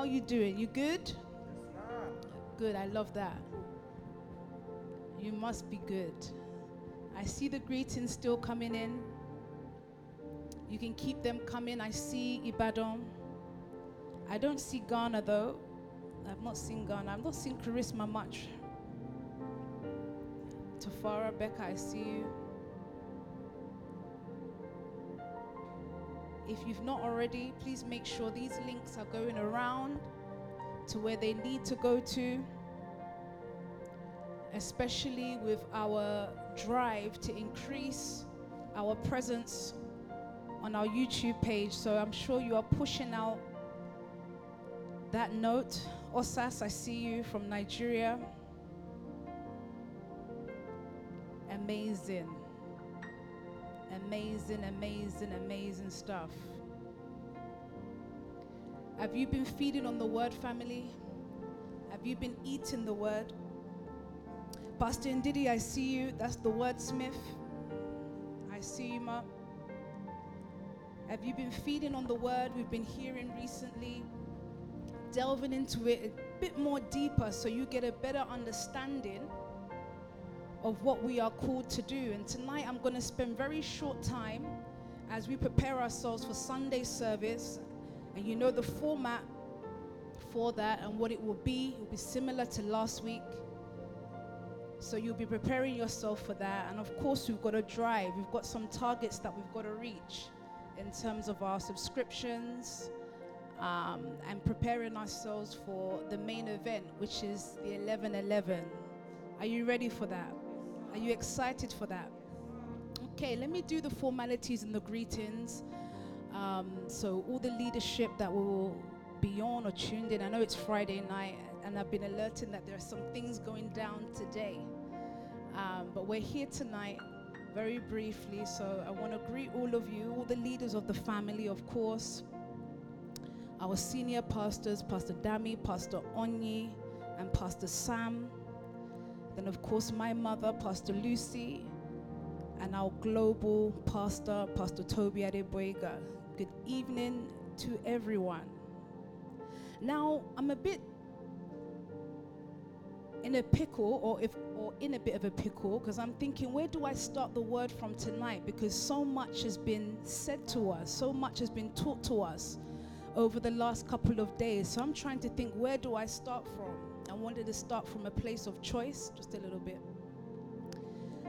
How you doing? You good? Good. I love that. You must be good. I see the greetings still coming in. You can keep them coming. I see Ibadan. I don't see Ghana though. I've not seen Ghana. I've not seen Charisma much. Tafara, Becca, I see you. If you've not already, please make sure these links are going around to where they need to go to, especially with our drive to increase our presence on our YouTube page. So I'm sure you are pushing out that note. Osas, I see you from Nigeria. Amazing. Amazing, amazing, amazing stuff. Have you been feeding on the word, family? Have you been eating the word? Pastor Ndidi, I see you. That's the wordsmith. I see you, Ma. Have you been feeding on the word we've been hearing recently? Delving into it a bit more deeper so you get a better understanding of what we are called to do. And tonight I'm going to spend very short time as we prepare ourselves for Sunday service. And you know the format for that and what it will be. It will be similar to last week. So you'll be preparing yourself for that. And of course, we've got to drive. We've got some targets that we've got to reach in terms of our subscriptions um, and preparing ourselves for the main event, which is the 11 11. Are you ready for that? Are you excited for that? Okay, let me do the formalities and the greetings. Um, so, all the leadership that will be on or tuned in, I know it's Friday night, and I've been alerting that there are some things going down today. Um, but we're here tonight very briefly, so I want to greet all of you, all the leaders of the family, of course, our senior pastors, Pastor Dami, Pastor Onyi, and Pastor Sam. Then, of course, my mother, Pastor Lucy, and our global pastor, Pastor Toby Adeboyega. Good evening to everyone. Now, I'm a bit in a pickle, or if or in a bit of a pickle, because I'm thinking, where do I start the word from tonight? Because so much has been said to us, so much has been taught to us over the last couple of days. So I'm trying to think, where do I start from? I wanted to start from a place of choice, just a little bit,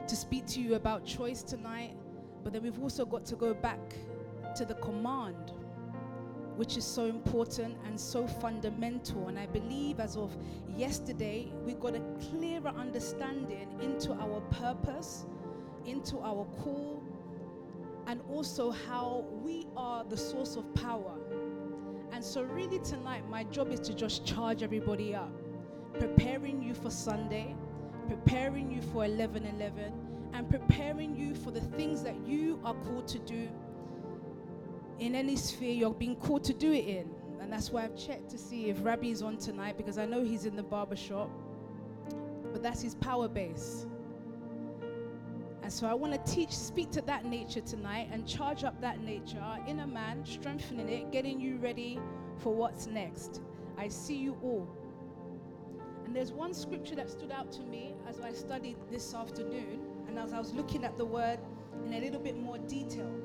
to speak to you about choice tonight. But then we've also got to go back to the command, which is so important and so fundamental. And I believe as of yesterday, we got a clearer understanding into our purpose, into our call, and also how we are the source of power. And so, really, tonight, my job is to just charge everybody up, preparing you for Sunday, preparing you for 11 11, and preparing you for the things that you are called to do in any sphere you're being called to do it in. And that's why I've checked to see if Rabbi's on tonight because I know he's in the barber shop. But that's his power base. And so I want to teach, speak to that nature tonight and charge up that nature in a man, strengthening it, getting you ready for what's next. I see you all. And there's one scripture that stood out to me as I studied this afternoon, and as I was looking at the word in a little bit more detail.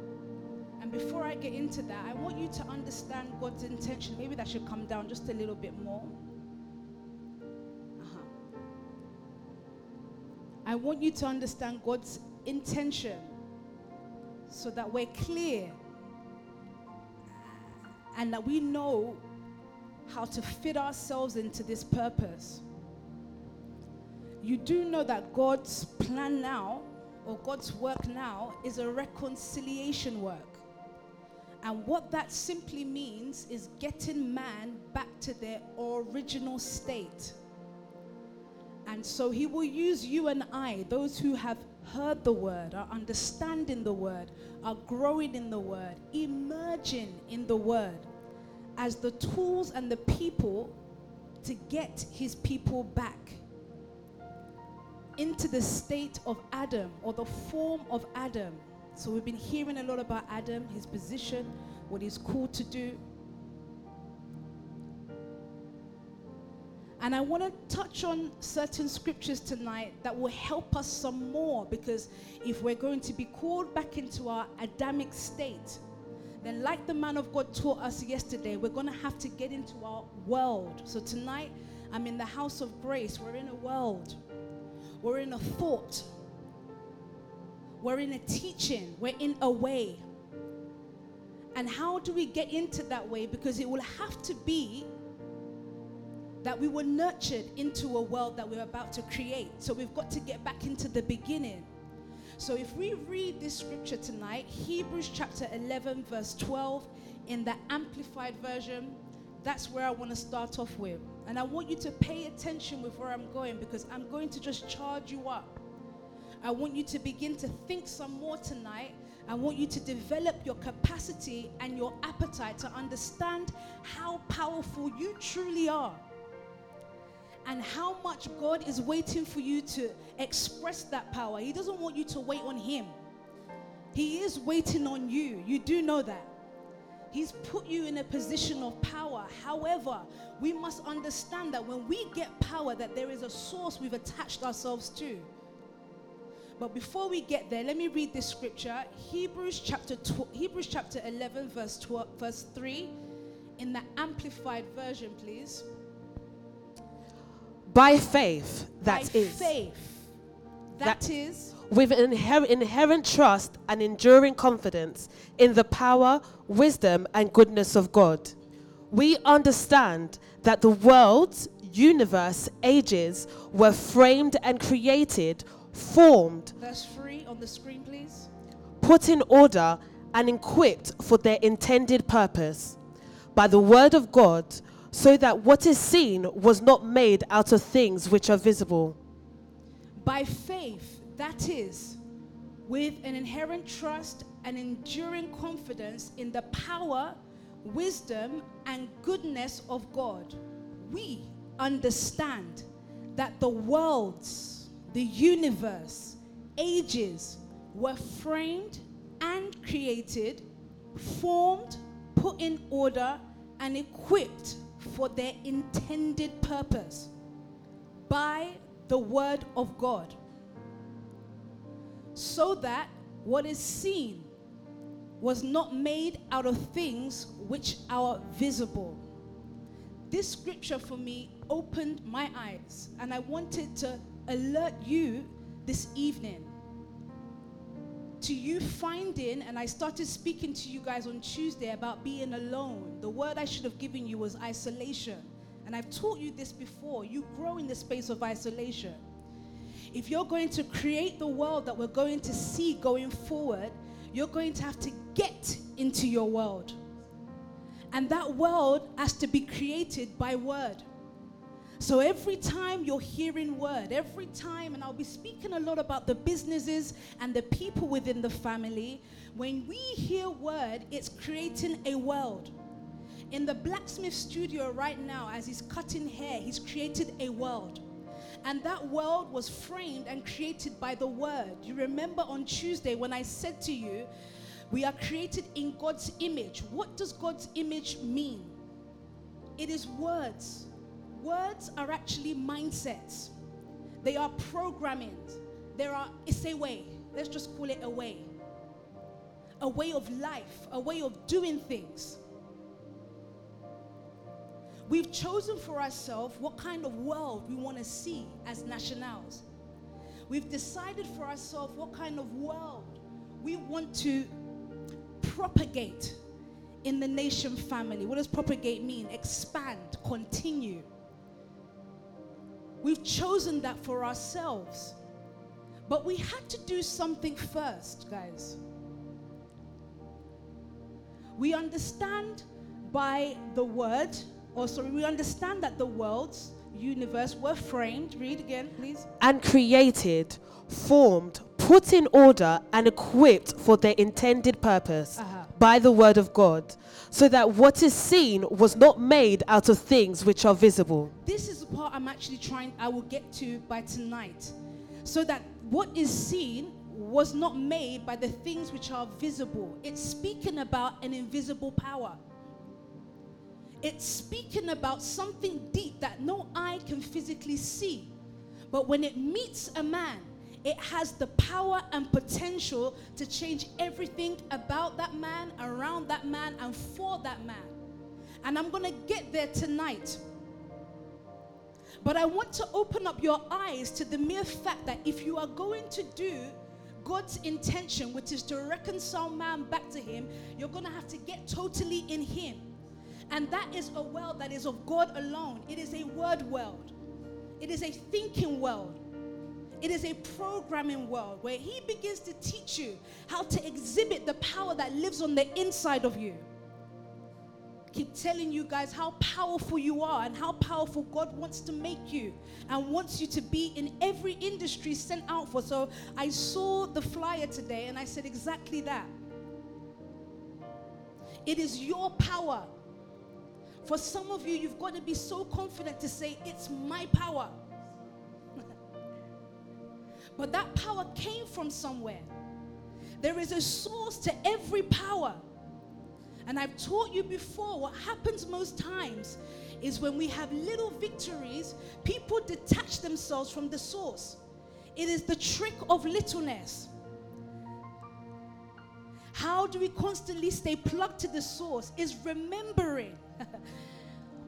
And before I get into that, I want you to understand God's intention. Maybe that should come down just a little bit more. Uh-huh. I want you to understand God's intention so that we're clear and that we know how to fit ourselves into this purpose. You do know that God's plan now, or God's work now, is a reconciliation work. And what that simply means is getting man back to their original state. And so he will use you and I, those who have heard the word, are understanding the word, are growing in the word, emerging in the word, as the tools and the people to get his people back into the state of Adam or the form of Adam. So we've been hearing a lot about Adam, his position, what he's called to do. And I want to touch on certain scriptures tonight that will help us some more because if we're going to be called back into our Adamic state, then, like the man of God taught us yesterday, we're going to have to get into our world. So, tonight, I'm in the house of grace. We're in a world, we're in a thought, we're in a teaching, we're in a way. And how do we get into that way? Because it will have to be that we were nurtured into a world that we're about to create. So we've got to get back into the beginning. So if we read this scripture tonight, Hebrews chapter 11, verse 12, in the Amplified Version, that's where I want to start off with. And I want you to pay attention with where I'm going because I'm going to just charge you up. I want you to begin to think some more tonight I want you to develop your capacity and your appetite to understand how powerful you truly are and how much God is waiting for you to express that power. He doesn't want you to wait on Him, He is waiting on you. You do know that. He's put you in a position of power. However, we must understand that when we get power, that there is a source we've attached ourselves to. But before we get there, let me read this scripture. Hebrews chapter tw- Hebrews chapter 11 verse 12, verse 3 in the amplified version, please. By faith, that By is, faith. That- that is with an inherent trust and enduring confidence in the power, wisdom, and goodness of God. We understand that the world's universe, ages were framed and created, formed, verse 3 on the screen, please. put in order, and equipped for their intended purpose by the word of God, so that what is seen was not made out of things which are visible. By faith, that is, with an inherent trust and enduring confidence in the power, wisdom, and goodness of God, we understand that the worlds, the universe, ages were framed and created, formed, put in order, and equipped for their intended purpose by the word of God. So that what is seen was not made out of things which are visible. This scripture for me opened my eyes, and I wanted to alert you this evening to you finding, and I started speaking to you guys on Tuesday about being alone. The word I should have given you was isolation. And I've taught you this before. You grow in the space of isolation. If you're going to create the world that we're going to see going forward, you're going to have to get into your world. And that world has to be created by word. So every time you're hearing word, every time, and I'll be speaking a lot about the businesses and the people within the family, when we hear word, it's creating a world. In the blacksmith studio right now, as he's cutting hair, he's created a world. And that world was framed and created by the word. You remember on Tuesday when I said to you, we are created in God's image. What does God's image mean? It is words. Words are actually mindsets. They are programming. There are it's a way. Let's just call it a way. A way of life, a way of doing things. We've chosen for ourselves what kind of world we want to see as nationals. We've decided for ourselves what kind of world we want to propagate in the nation family. What does propagate mean? Expand, continue. We've chosen that for ourselves. But we had to do something first, guys. We understand by the word, or sorry, we understand that the worlds, universe were framed. Read again, please. and created, formed, put in order, and equipped for their intended purpose Uh-huh. by the word of God, so that what is seen was not made out of things which are visible. This is the part I'm actually trying, I will get to by tonight. So that what is seen was not made by the things which are visible. It's speaking about an invisible power. It's speaking about something deep that no eye can physically see. But when it meets a man, it has the power and potential to change everything about that man, around that man, and for that man. And I'm going to get there tonight. But I want to open up your eyes to the mere fact that if you are going to do God's intention, which is to reconcile man back to Him, you're going to have to get totally in Him. And that is a world that is of God alone. It is a word world, it is a thinking world. It is a programming world where He begins to teach you how to exhibit the power that lives on the inside of you. Keep telling you guys how powerful you are and how powerful God wants to make you and wants you to be in every industry sent out for. So I saw the flyer today and I said exactly that. It is your power for some of you, you've got to be so confident to say, It's my power. but that power came from somewhere. There is a source to every power. And I've taught you before what happens most times is when we have little victories, people detach themselves from the source. It is the trick of littleness. How do we constantly stay plugged to the source? Is remembering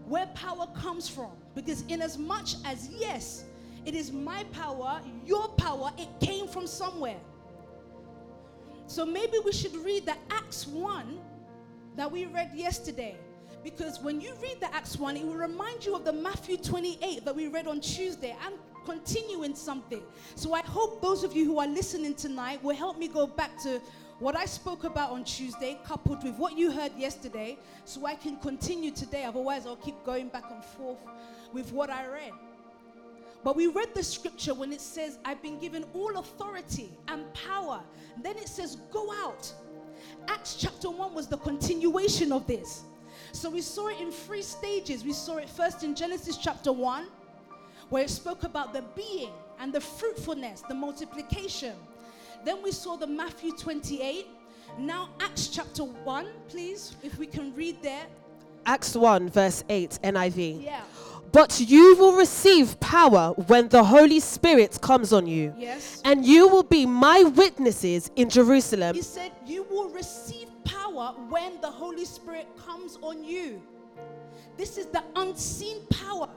where power comes from. Because, in as much as, yes, it is my power, your power, it came from somewhere. So maybe we should read the Acts 1 that we read yesterday. Because when you read the Acts 1, it will remind you of the Matthew 28 that we read on Tuesday and continue in something. So I hope those of you who are listening tonight will help me go back to what I spoke about on Tuesday, coupled with what you heard yesterday, so I can continue today. Otherwise, I'll keep going back and forth with what I read. But we read the scripture when it says, I've been given all authority and power. Then it says, Go out. Acts chapter 1 was the continuation of this. So we saw it in three stages. We saw it first in Genesis chapter 1, where it spoke about the being and the fruitfulness, the multiplication. Then we saw the Matthew 28. Now, Acts chapter 1, please, if we can read there. Acts 1, verse 8, NIV. Yeah. But you will receive power when the Holy Spirit comes on you. Yes. And you will be my witnesses in Jerusalem. He said, You will receive power when the Holy Spirit comes on you. This is the unseen power.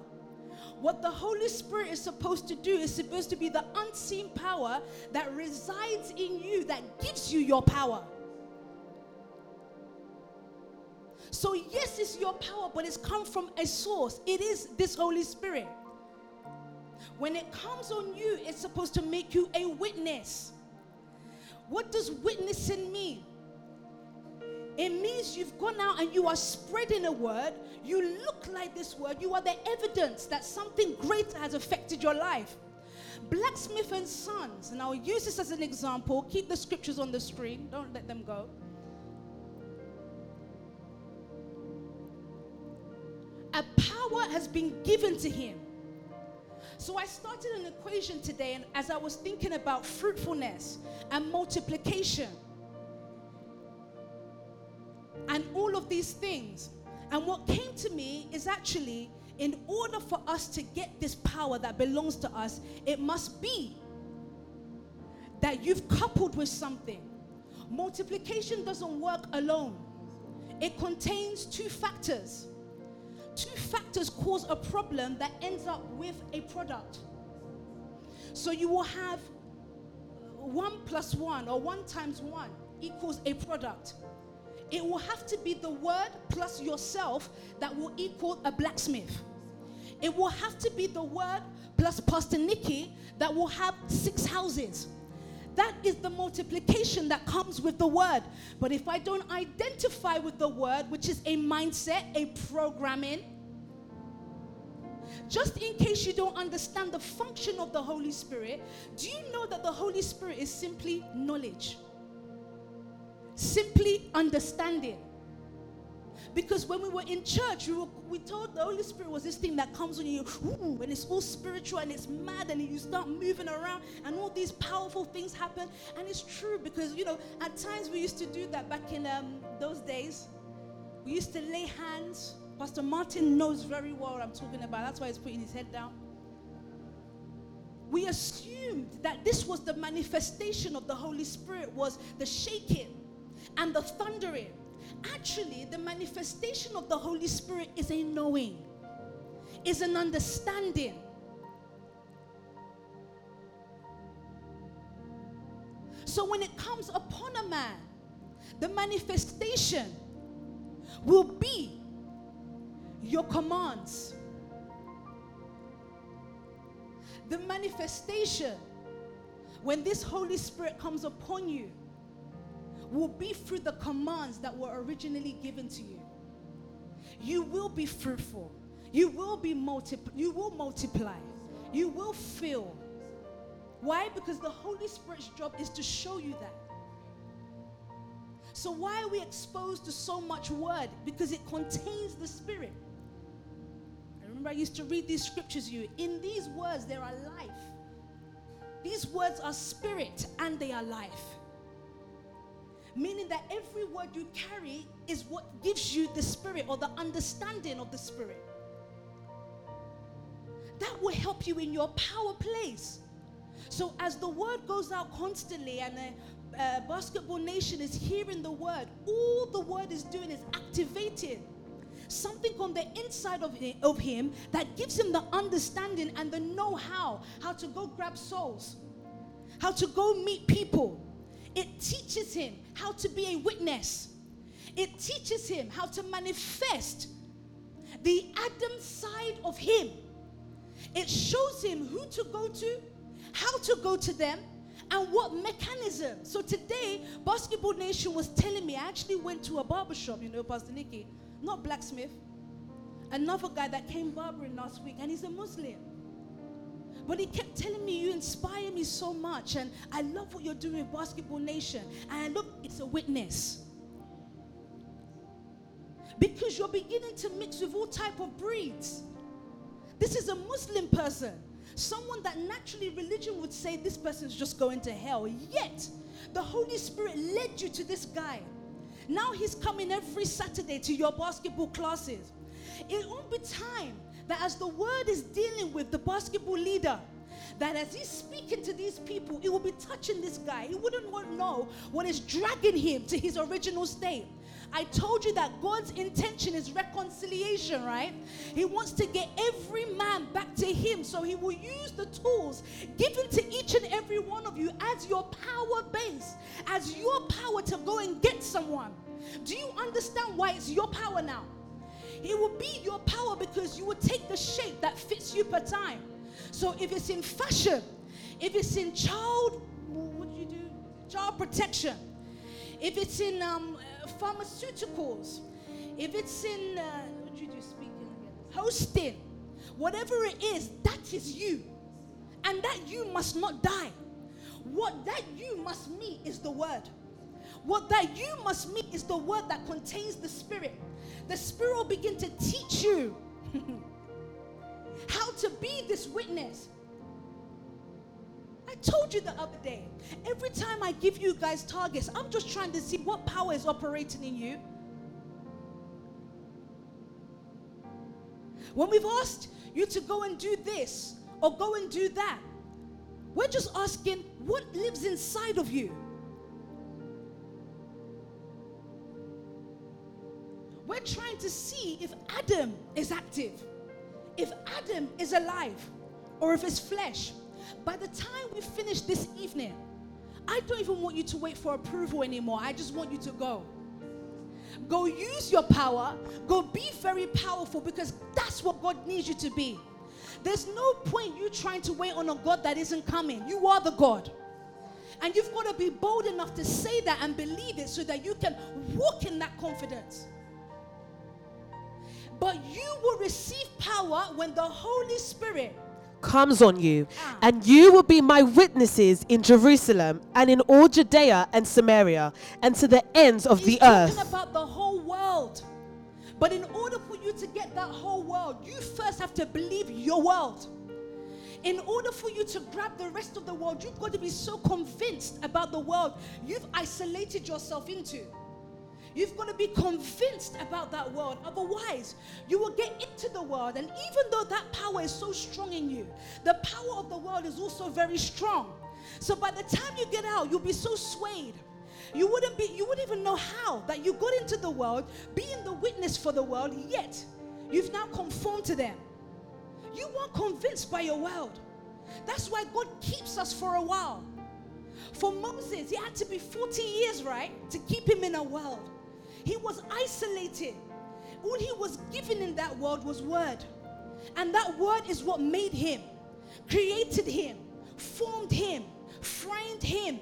What the Holy Spirit is supposed to do is supposed to be the unseen power that resides in you, that gives you your power. So, yes, it's your power, but it's come from a source. It is this Holy Spirit. When it comes on you, it's supposed to make you a witness. What does witnessing mean? It means you've gone out and you are spreading a word. You look like this word. You are the evidence that something great has affected your life. Blacksmith and Sons, and I'll use this as an example. Keep the scriptures on the screen, don't let them go. A power has been given to him. So I started an equation today, and as I was thinking about fruitfulness and multiplication, these things. And what came to me is actually, in order for us to get this power that belongs to us, it must be that you've coupled with something. Multiplication doesn't work alone, it contains two factors. Two factors cause a problem that ends up with a product. So you will have one plus one or one times one equals a product it will have to be the word plus yourself that will equal a blacksmith. It will have to be the word plus Pastor Nikki that will have six houses. That is the multiplication that comes with the word. But if I don't identify with the word, which is a mindset, a programming, just in case you don't understand the function of the Holy Spirit, do you know that the Holy Spirit is simply knowledge? Simply understanding. Because when we were in church, we, were, we told the Holy Spirit was this thing that comes on you, ooh, and it's all spiritual and it's mad, and you start moving around, and all these powerful things happen. And it's true because, you know, at times we used to do that back in um, those days. We used to lay hands Pastor Martin knows very well what I'm talking about. That's why he's putting his head down. We assumed that this was the manifestation of the Holy Spirit was the shaking and the thundering. Actually, the manifestation of the Holy Spirit is a knowing, is an understanding. So when it comes upon a man, the manifestation will be your commands. The manifestation, when this Holy Spirit comes upon you, will be through the commands that were originally given to you. You will be fruitful. You will be multi- you will multiply. You will fill. Why? Because the Holy Spirit's job is to show you that. So why are we exposed to so much word? Because it contains the Spirit. I remember I used to read these scriptures you. In these words, there are life. These words are spirit and they are life. Meaning that every word you carry is what gives you the spirit or the understanding of the spirit. That will help you in your power place. So, as the word goes out constantly and a basketball nation is hearing the word, all the word is doing is activating something on the inside of of him that gives him the understanding and the know how, how to go grab souls, how to go meet people. It teaches him how to be a witness, it teaches him how to manifest the Adam side of him. It shows him who to go to, how to go to them, and what mechanism. So today, Basketball Nation was telling me, I actually went to a barber shop, you know, Pastor Nikki, not blacksmith, another guy that came barbering last week, and he's a Muslim. But he kept telling me, You inspire me so much, and I love what you're doing with Basketball Nation. And I look, it's a witness. Because you're beginning to mix with all type of breeds. This is a Muslim person. Someone that naturally religion would say this person's just going to hell. Yet, the Holy Spirit led you to this guy. Now he's coming every Saturday to your basketball classes. It won't be time that as the word is dealing with the basketball leader, that as he's speaking to these people, it will be touching this guy. He wouldn't want to know what is dragging him to his original state. I told you that God's intention is reconciliation, right? He wants to get every man back to Him. So He will use the tools given to each and every one of you as your power base, as your power to go and get someone. Do you understand why it's your power now? It will be your power because you will take the shape that fits you per time. So if it's in fashion, if it's in child, what do you do? Child protection. If it's in um, pharmaceuticals, if it's in, uh, what do you do speaking again? Hosting, whatever it is, that is you. And that you must not die. What that you must meet is the word. What that you must meet is the word that contains the spirit. The spirit will begin to teach you how to be this witness. I told you the other day, every time I give you guys targets, I'm just trying to see what power is operating in you. When we've asked you to go and do this or go and do that, we're just asking what lives inside of you. We're trying to see if Adam is active, if Adam is alive, or if it's flesh. By the time we finish this evening, I don't even want you to wait for approval anymore. I just want you to go. Go use your power. Go be very powerful because that's what God needs you to be. There's no point you trying to wait on a God that isn't coming. You are the God. And you've got to be bold enough to say that and believe it so that you can walk in that confidence. But you will receive power when the Holy Spirit comes on you, Ah. and you will be my witnesses in Jerusalem and in all Judea and Samaria and to the ends of He's the talking earth. about the whole world. But in order for you to get that whole world, you first have to believe your world. In order for you to grab the rest of the world, you've got to be so convinced about the world you've isolated yourself into. You've got to be convinced about that world. Otherwise, you will get into the world. And even though that power is so strong in you, the power of the world is also very strong. So by the time you get out, you'll be so swayed. You wouldn't be, you wouldn't even know how that you got into the world, being the witness for the world, yet you've now conformed to them. You weren't convinced by your world. That's why God keeps us for a while. For Moses, he had to be 40 years, right, to keep him in a world. He was isolated. All he was given in that world was word. And that word is what made him, created him, formed him, framed him.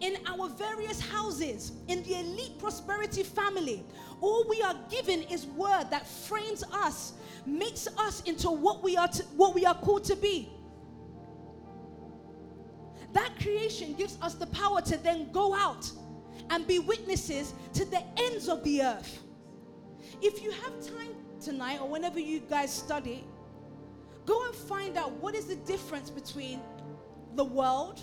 In our various houses, in the elite prosperity family, all we are given is word that frames us, makes us into what we are to, what we are called to be. That creation gives us the power to then go out and be witnesses to the ends of the earth. If you have time tonight or whenever you guys study, go and find out what is the difference between the world,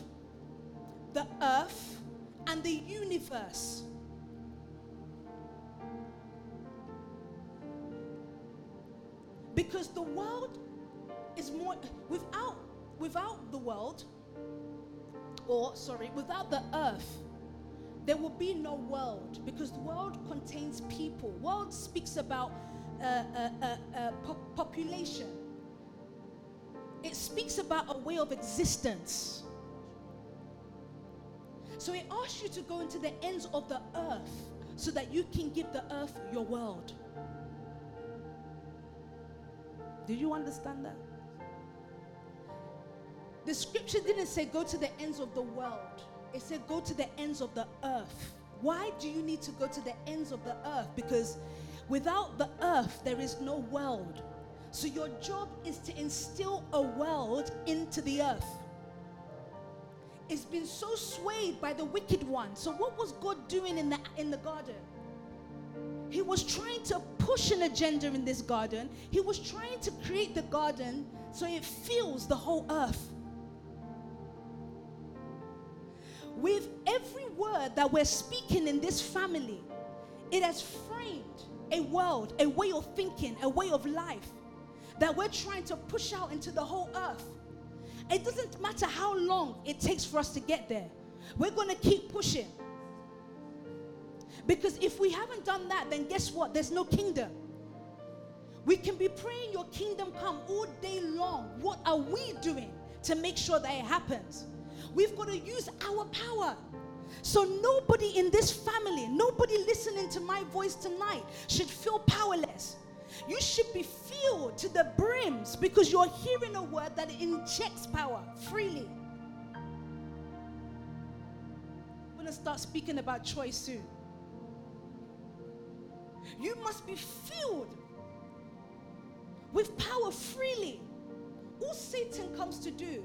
the earth, and the universe. Because the world is more without without the world or sorry, without the earth, there will be no world because the world contains people. World speaks about uh, uh, uh, uh, po- population. It speaks about a way of existence. So it asks you to go into the ends of the earth so that you can give the earth your world. Do you understand that? The scripture didn't say go to the ends of the world, it said go to the ends of the earth. Why do you need to go to the ends of the earth? Because without the earth, there is no world. So your job is to instill a world into the earth. It's been so swayed by the wicked one. So what was God doing in the in the garden? He was trying to push an agenda in this garden. He was trying to create the garden so it fills the whole earth. With every word that we're speaking in this family, it has framed a world, a way of thinking, a way of life that we're trying to push out into the whole earth. It doesn't matter how long it takes for us to get there, we're going to keep pushing. Because if we haven't done that, then guess what? There's no kingdom. We can be praying your kingdom come all day long. What are we doing to make sure that it happens? We've got to use our power. So nobody in this family, nobody listening to my voice tonight should feel powerless. You should be filled to the brims because you're hearing a word that injects power freely. I'm going to start speaking about choice soon. You must be filled with power freely. All Satan comes to do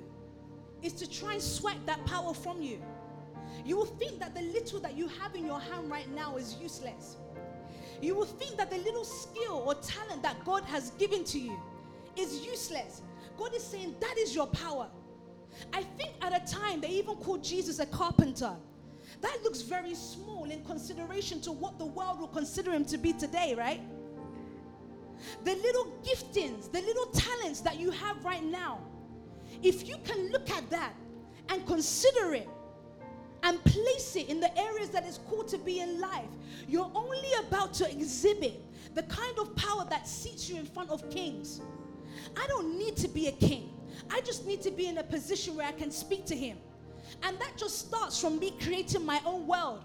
is to try and swipe that power from you. You will think that the little that you have in your hand right now is useless. You will think that the little skill or talent that God has given to you is useless. God is saying that is your power. I think at a time they even called Jesus a carpenter. That looks very small in consideration to what the world will consider him to be today, right? The little giftings, the little talents that you have right now, if you can look at that and consider it and place it in the areas that is called to be in life, you're only about to exhibit the kind of power that seats you in front of kings. I don't need to be a king. I just need to be in a position where I can speak to him. And that just starts from me creating my own world.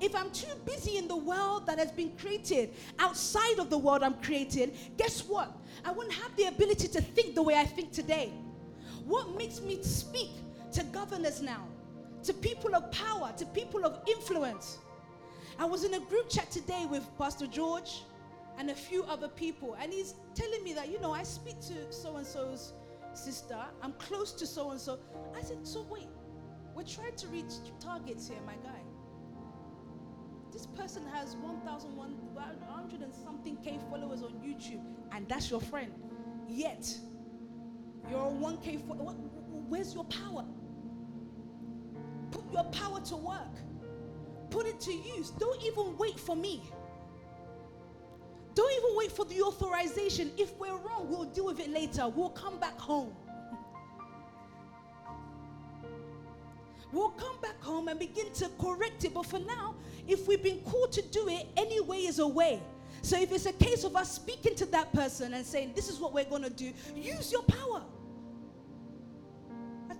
If I'm too busy in the world that has been created outside of the world I'm created, guess what? I wouldn't have the ability to think the way I think today. What makes me speak to governors now, to people of power, to people of influence? I was in a group chat today with Pastor George and a few other people, and he's telling me that, you know, I speak to so and so's sister, I'm close to so and so. I said, so wait, we're trying to reach targets here, my guy. This person has 1,100 and something K followers on YouTube, and that's your friend. Yet, you're a 1K. For, where's your power? Put your power to work. put it to use. Don't even wait for me. Don't even wait for the authorization. If we're wrong, we'll deal with it later. We'll come back home. We'll come back home and begin to correct it. But for now, if we've been called to do it, any way is a way. So if it's a case of us speaking to that person and saying, This is what we're going to do, use your power.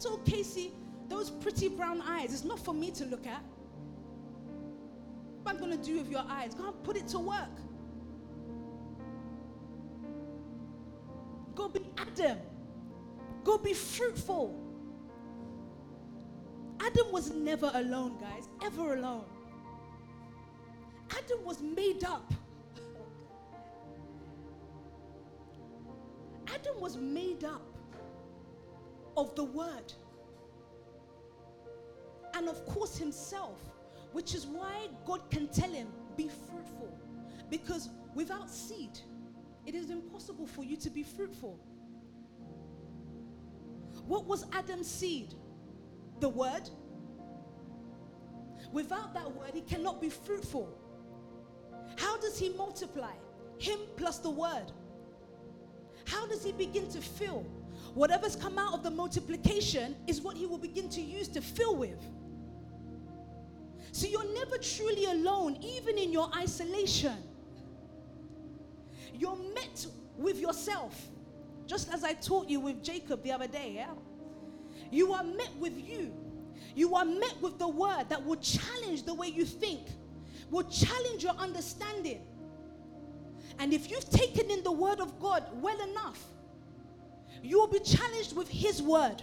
I told Casey, those pretty brown eyes, it's not for me to look at. What I'm going to do with your eyes? Go and put it to work. Go be Adam. Go be fruitful. Adam was never alone, guys, ever alone. Adam was made up. Adam was made up of the word and of course himself, which is why God can tell him, Be fruitful. Because without seed, it is impossible for you to be fruitful. What was Adam's seed? The word. Without that word, he cannot be fruitful. How does he multiply? Him plus the word. How does he begin to fill? Whatever's come out of the multiplication is what he will begin to use to fill with. So you're never truly alone, even in your isolation. You're met with yourself, just as I taught you with Jacob the other day. Yeah? You are met with you. You are met with the word that will challenge the way you think, will challenge your understanding. And if you've taken in the word of God well enough, you will be challenged with his word.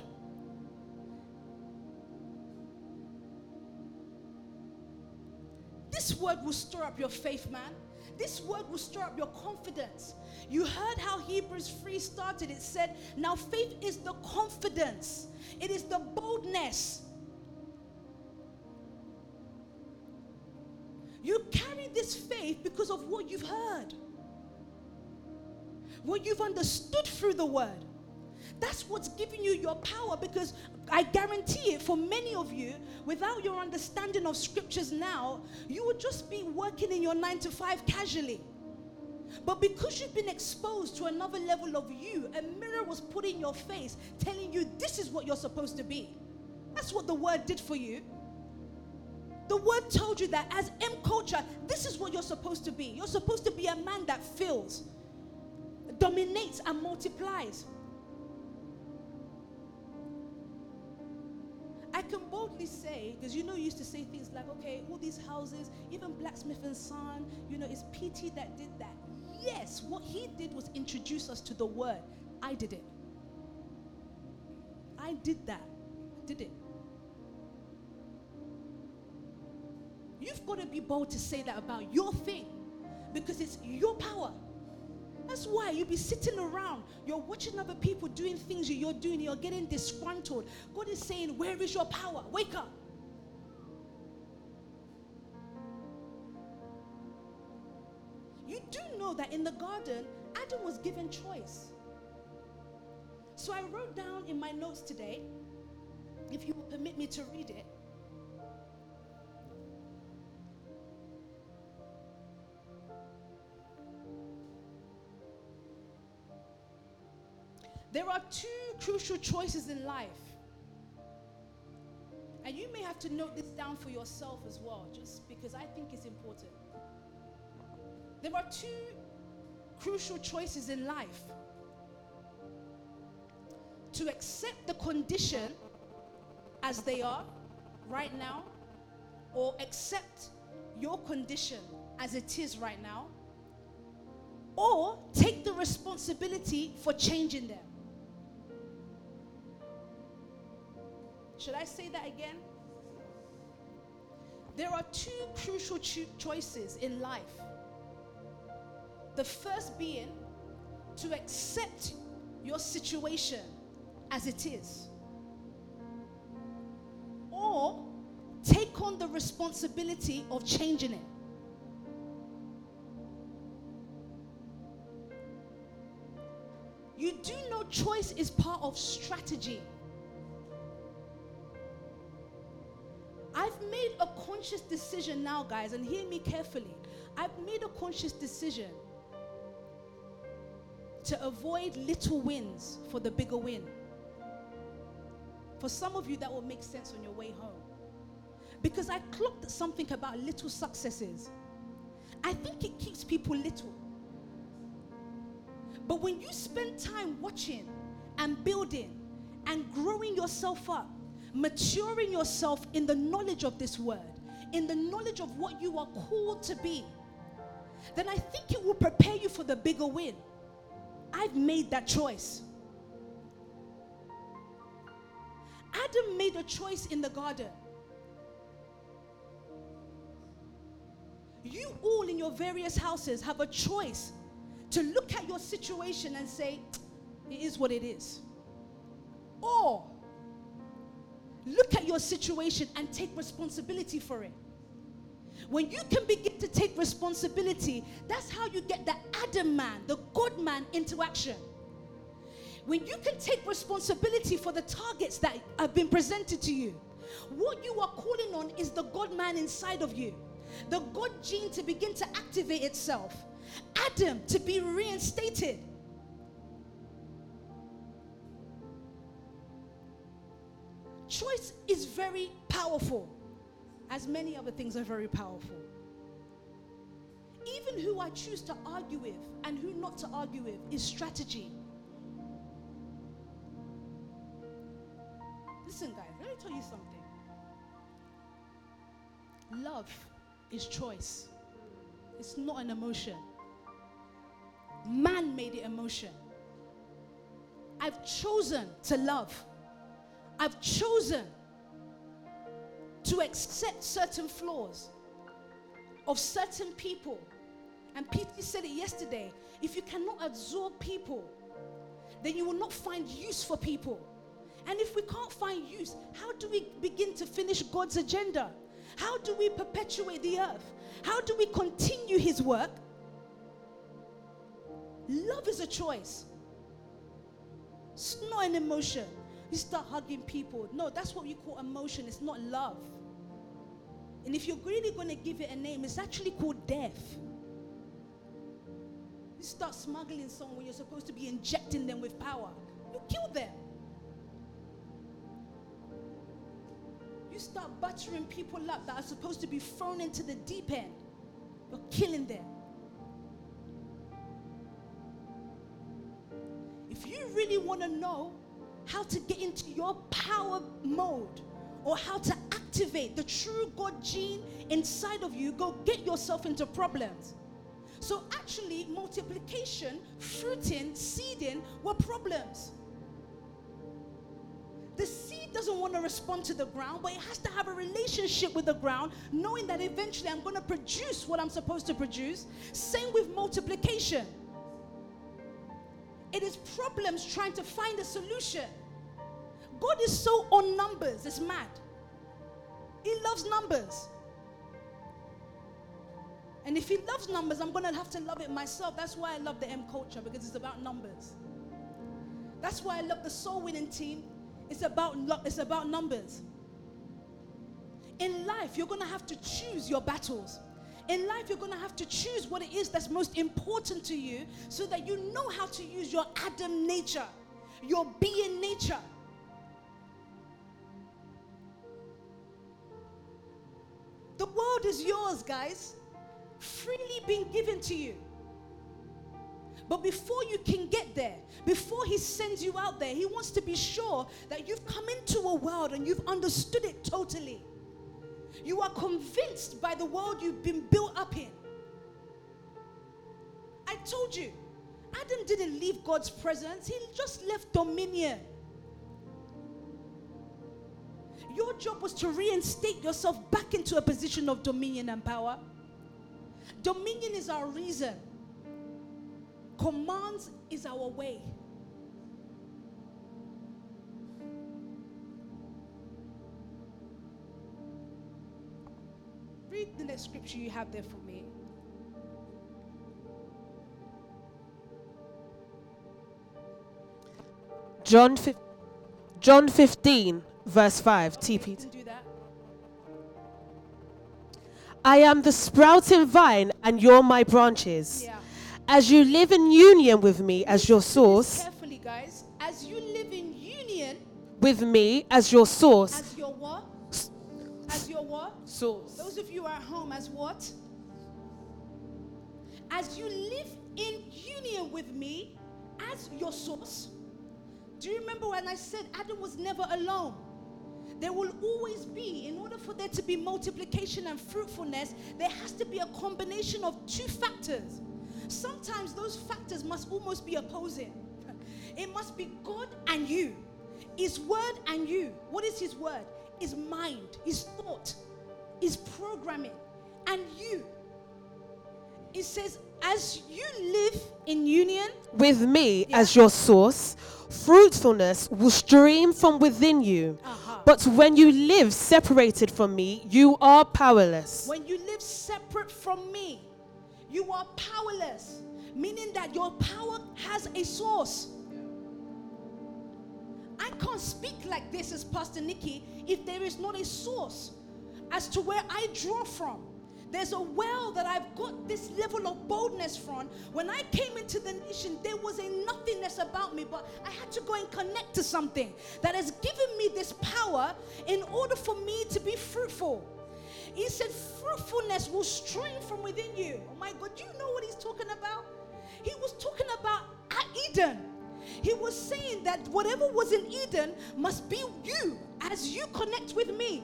This word will stir up your faith, man. This word will stir up your confidence. You heard how Hebrews 3 started. It said, Now faith is the confidence, it is the boldness. You carry this faith because of what you've heard, what you've understood through the word. That's what's giving you your power because I guarantee it for many of you, without your understanding of scriptures now, you would just be working in your nine to five casually. But because you've been exposed to another level of you, a mirror was put in your face telling you this is what you're supposed to be. That's what the word did for you. The word told you that as M culture, this is what you're supposed to be. You're supposed to be a man that fills, dominates, and multiplies. Can boldly say, because you know, you used to say things like, okay, all these houses, even Blacksmith and Son, you know, it's PT that did that. Yes, what he did was introduce us to the word. I did it. I did that. Did it. You've got to be bold to say that about your thing because it's your power. That's why you be sitting around, you're watching other people doing things you're doing, you're getting disgruntled. God is saying, Where is your power? Wake up. You do know that in the garden, Adam was given choice. So I wrote down in my notes today, if you will permit me to read it. There are two crucial choices in life. And you may have to note this down for yourself as well, just because I think it's important. There are two crucial choices in life to accept the condition as they are right now, or accept your condition as it is right now, or take the responsibility for changing them. Should I say that again? There are two crucial cho- choices in life. The first being to accept your situation as it is, or take on the responsibility of changing it. You do know choice is part of strategy. I've made a conscious decision now, guys, and hear me carefully. I've made a conscious decision to avoid little wins for the bigger win. For some of you, that will make sense on your way home. Because I clocked something about little successes. I think it keeps people little. But when you spend time watching and building and growing yourself up, maturing yourself in the knowledge of this word, in the knowledge of what you are called to be, then I think it will prepare you for the bigger win. I've made that choice. Adam made a choice in the garden. You all in your various houses have a choice to look at your situation and say, it is what it is. Or look at your situation and take responsibility for it. When you can begin to take responsibility, that's how you get the Adam man, the God man into action. When you can take responsibility for the targets that have been presented to you, what you are calling on is the God man inside of you, the God gene to begin to activate itself, Adam to be reinstated. Choice is very powerful, as many other things are very powerful. Even who I choose to argue with and who not to argue with is strategy. Listen, guys, let me tell you something. Love is choice, it's not an emotion. Man made it emotion. I've chosen to love. I've chosen to accept certain flaws of certain people. And Peter said it yesterday if you cannot absorb people, then you will not find use for people. And if we can't find use, how do we begin to finish God's agenda? How do we perpetuate the earth? How do we continue His work? Love is a choice, it's not an emotion. You start hugging people. No, that's what you call emotion. It's not love. And if you're really going to give it a name, it's actually called death. You start smuggling someone when you're supposed to be injecting them with power. You kill them. You start buttering people up that are supposed to be thrown into the deep end. You're killing them. If you really want to know how to get into your power mode or how to activate the true God gene inside of you, go get yourself into problems. So, actually, multiplication, fruiting, seeding were problems. The seed doesn't want to respond to the ground, but it has to have a relationship with the ground, knowing that eventually I'm going to produce what I'm supposed to produce. Same with multiplication. It is problems trying to find a solution. God is so on numbers, it's mad. He loves numbers. And if he loves numbers, I'm going to have to love it myself. That's why I love the M culture because it's about numbers. That's why I love the soul winning team. It's about it's about numbers. In life, you're going to have to choose your battles. In life, you're going to have to choose what it is that's most important to you so that you know how to use your Adam nature, your being nature. The world is yours, guys, freely being given to you. But before you can get there, before He sends you out there, He wants to be sure that you've come into a world and you've understood it totally. You are convinced by the world you've been built up in. I told you, Adam didn't leave God's presence, he just left dominion. Your job was to reinstate yourself back into a position of dominion and power. Dominion is our reason, commands is our way. Read the next scripture you have there for me. John, John 15, verse 5. TP. Do that. I am the sprouting vine, and you're my branches. Yeah. As you live in union with me as your source, Carefully, guys. As you live in union, with me as your source, as your what? As your what? Source. Those of you at home, as what? As you live in union with me as your source. Do you remember when I said Adam was never alone? There will always be, in order for there to be multiplication and fruitfulness, there has to be a combination of two factors. Sometimes those factors must almost be opposing. It must be God and you, His word and you. What is His word? His mind, His thought, His programming, and you. It says, as you live in union, With me Yeah. as your source, fruitfulness will stream from within you. Uh-huh. But when you live separated from me, you are powerless. when you live separate from me, you are powerless, meaning that your power has a source. I can't speak like this as Pastor Nikki if there is not a source as to where I draw from. There's a well that I've got this level of boldness from. When I came into the nation, there was a nothingness about me, but I had to go and connect to something that has given me this power in order for me to be fruitful. He said, fruitfulness will stream from within you. Oh my God, do you know what he's talking about? He was talking about Eden. He was saying that whatever was in Eden must be you as you connect with me.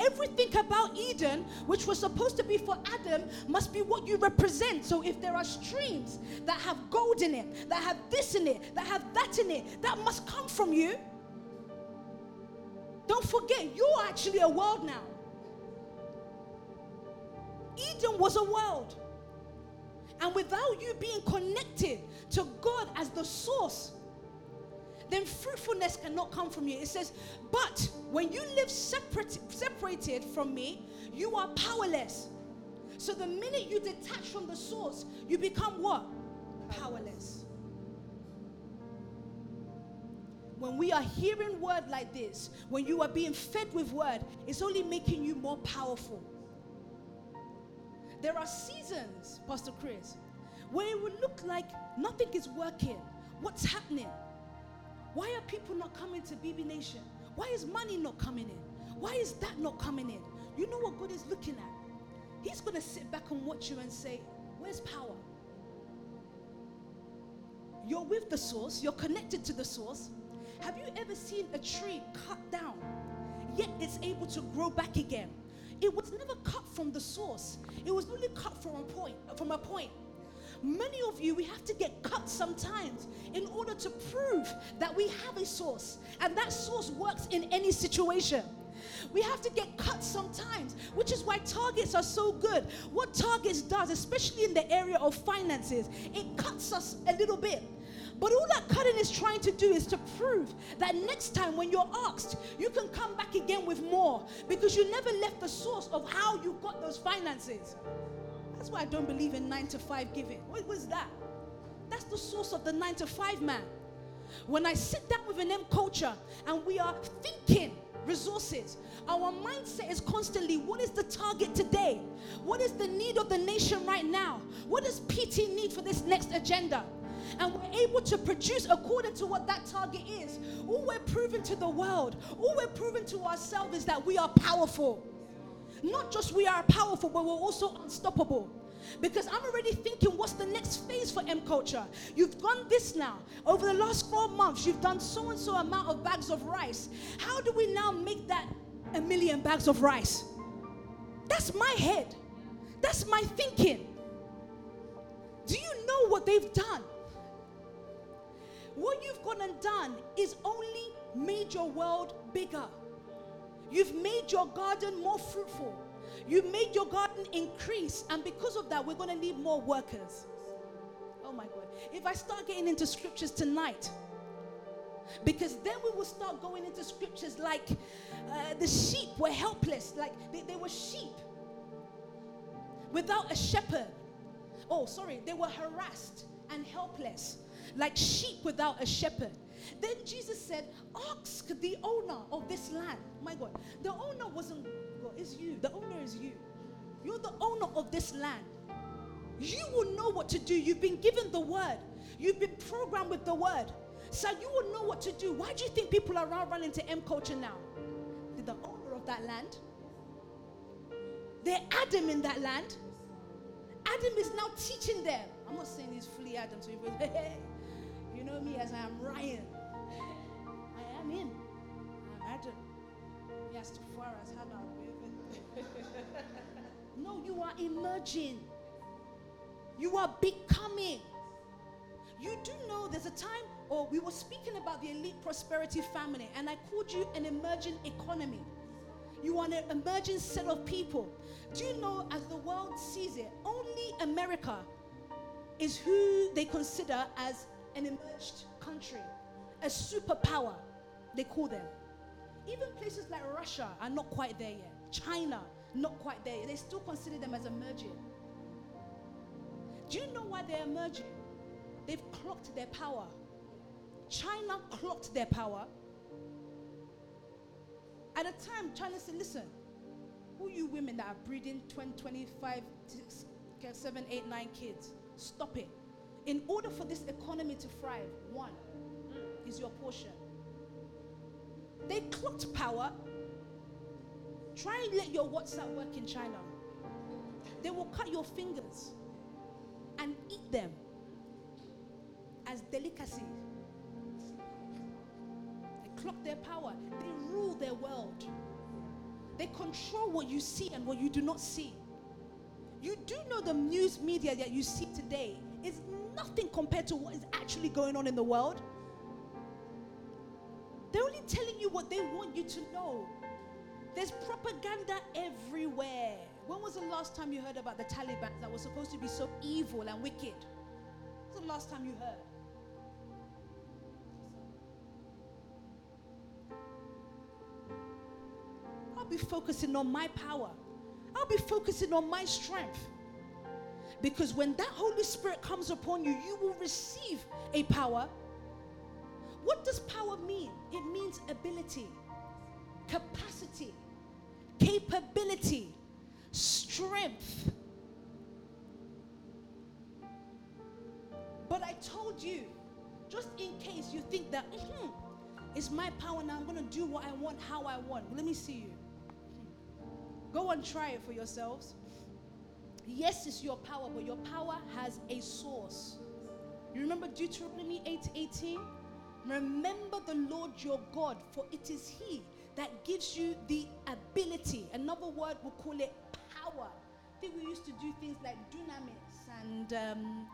Everything about Eden, which was supposed to be for Adam, must be what you represent. So if there are streams that have gold in it, that have this in it, that have that in it, that must come from you. Don't forget, you're actually a world now. Eden was a world. And without you being connected to God as the source, then fruitfulness cannot come from you. It says, but when you live separate, separated from me, you are powerless. So the minute you detach from the source, you become what? Powerless. When we are hearing word like this, when you are being fed with word, it's only making you more powerful. There are seasons, Pastor Chris, where it would look like nothing is working. What's happening? Why are people not coming to BB Nation? Why is money not coming in? Why is that not coming in? You know what God is looking at? He's going to sit back and watch you and say, Where's power? You're with the source, you're connected to the source. Have you ever seen a tree cut down, yet it's able to grow back again? It was never cut from the source, it was only cut from a point. From a point. Many of you, we have to get cut sometimes in order to prove that we have a source and that source works in any situation. We have to get cut sometimes, which is why targets are so good. What targets does, especially in the area of finances, it cuts us a little bit. But all that cutting is trying to do is to prove that next time when you're asked, you can come back again with more because you never left the source of how you got those finances. That's why I don't believe in nine to five giving. What was that? That's the source of the nine to five man. When I sit down with an M culture and we are thinking resources, our mindset is constantly what is the target today? What is the need of the nation right now? What does PT need for this next agenda? And we're able to produce according to what that target is. All we're proving to the world, all we're proving to ourselves is that we are powerful. Not just we are powerful, but we're also unstoppable. Because I'm already thinking, what's the next phase for M Culture? You've done this now. Over the last four months, you've done so and so amount of bags of rice. How do we now make that a million bags of rice? That's my head. That's my thinking. Do you know what they've done? What you've gone and done is only made your world bigger. You've made your garden more fruitful. You've made your garden increase. And because of that, we're going to need more workers. Oh my God. If I start getting into scriptures tonight, because then we will start going into scriptures like uh, the sheep were helpless, like they, they were sheep without a shepherd. Oh, sorry, they were harassed and helpless, like sheep without a shepherd. Then Jesus said, Ask the owner of this land. My God, the owner wasn't God, it's you. The owner is you. You're the owner of this land. You will know what to do. You've been given the word, you've been programmed with the word. So you will know what to do. Why do you think people are running to M culture now? They're the owner of that land. They're Adam in that land. Adam is now teaching them. I'm not saying he's fully Adam, so you know me as I am Ryan. I am him. I'm Adam. Yes, to far as Hannah. no, you are emerging. You are becoming. You do know there's a time, or we were speaking about the elite prosperity family, and I called you an emerging economy. You are an emerging set of people. Do you know, as the world sees it, only America is who they consider as an emerged country, a superpower, they call them. Even places like Russia are not quite there yet. China, not quite there. They still consider them as emerging. Do you know why they're emerging? They've clocked their power. China clocked their power. At a time, China said, listen, who you women that are breeding 20, 25, 7, 8, 9 kids, stop it. In order for this economy to thrive, one is your portion. They clocked power. Try and let your WhatsApp work in China. They will cut your fingers and eat them as delicacy. They clock their power, they rule their world. They control what you see and what you do not see. You do know the news media that you see today is nothing compared to what is actually going on in the world. They're only telling you what they want you to know. There's propaganda everywhere. When was the last time you heard about the Taliban that was supposed to be so evil and wicked? When was the last time you heard? I'll be focusing on my power. I'll be focusing on my strength. Because when that Holy Spirit comes upon you, you will receive a power. What does power mean? It means ability, capacity, capability, strength. But I told you, just in case you think that mm-hmm, it's my power now, I'm going to do what I want, how I want. Let me see you. Go and try it for yourselves. Yes, it's your power, but your power has a source. You remember Deuteronomy 8 18? Remember the Lord your God, for it is He that gives you the ability. Another word, we'll call it power. I think we used to do things like dunamis and. Um,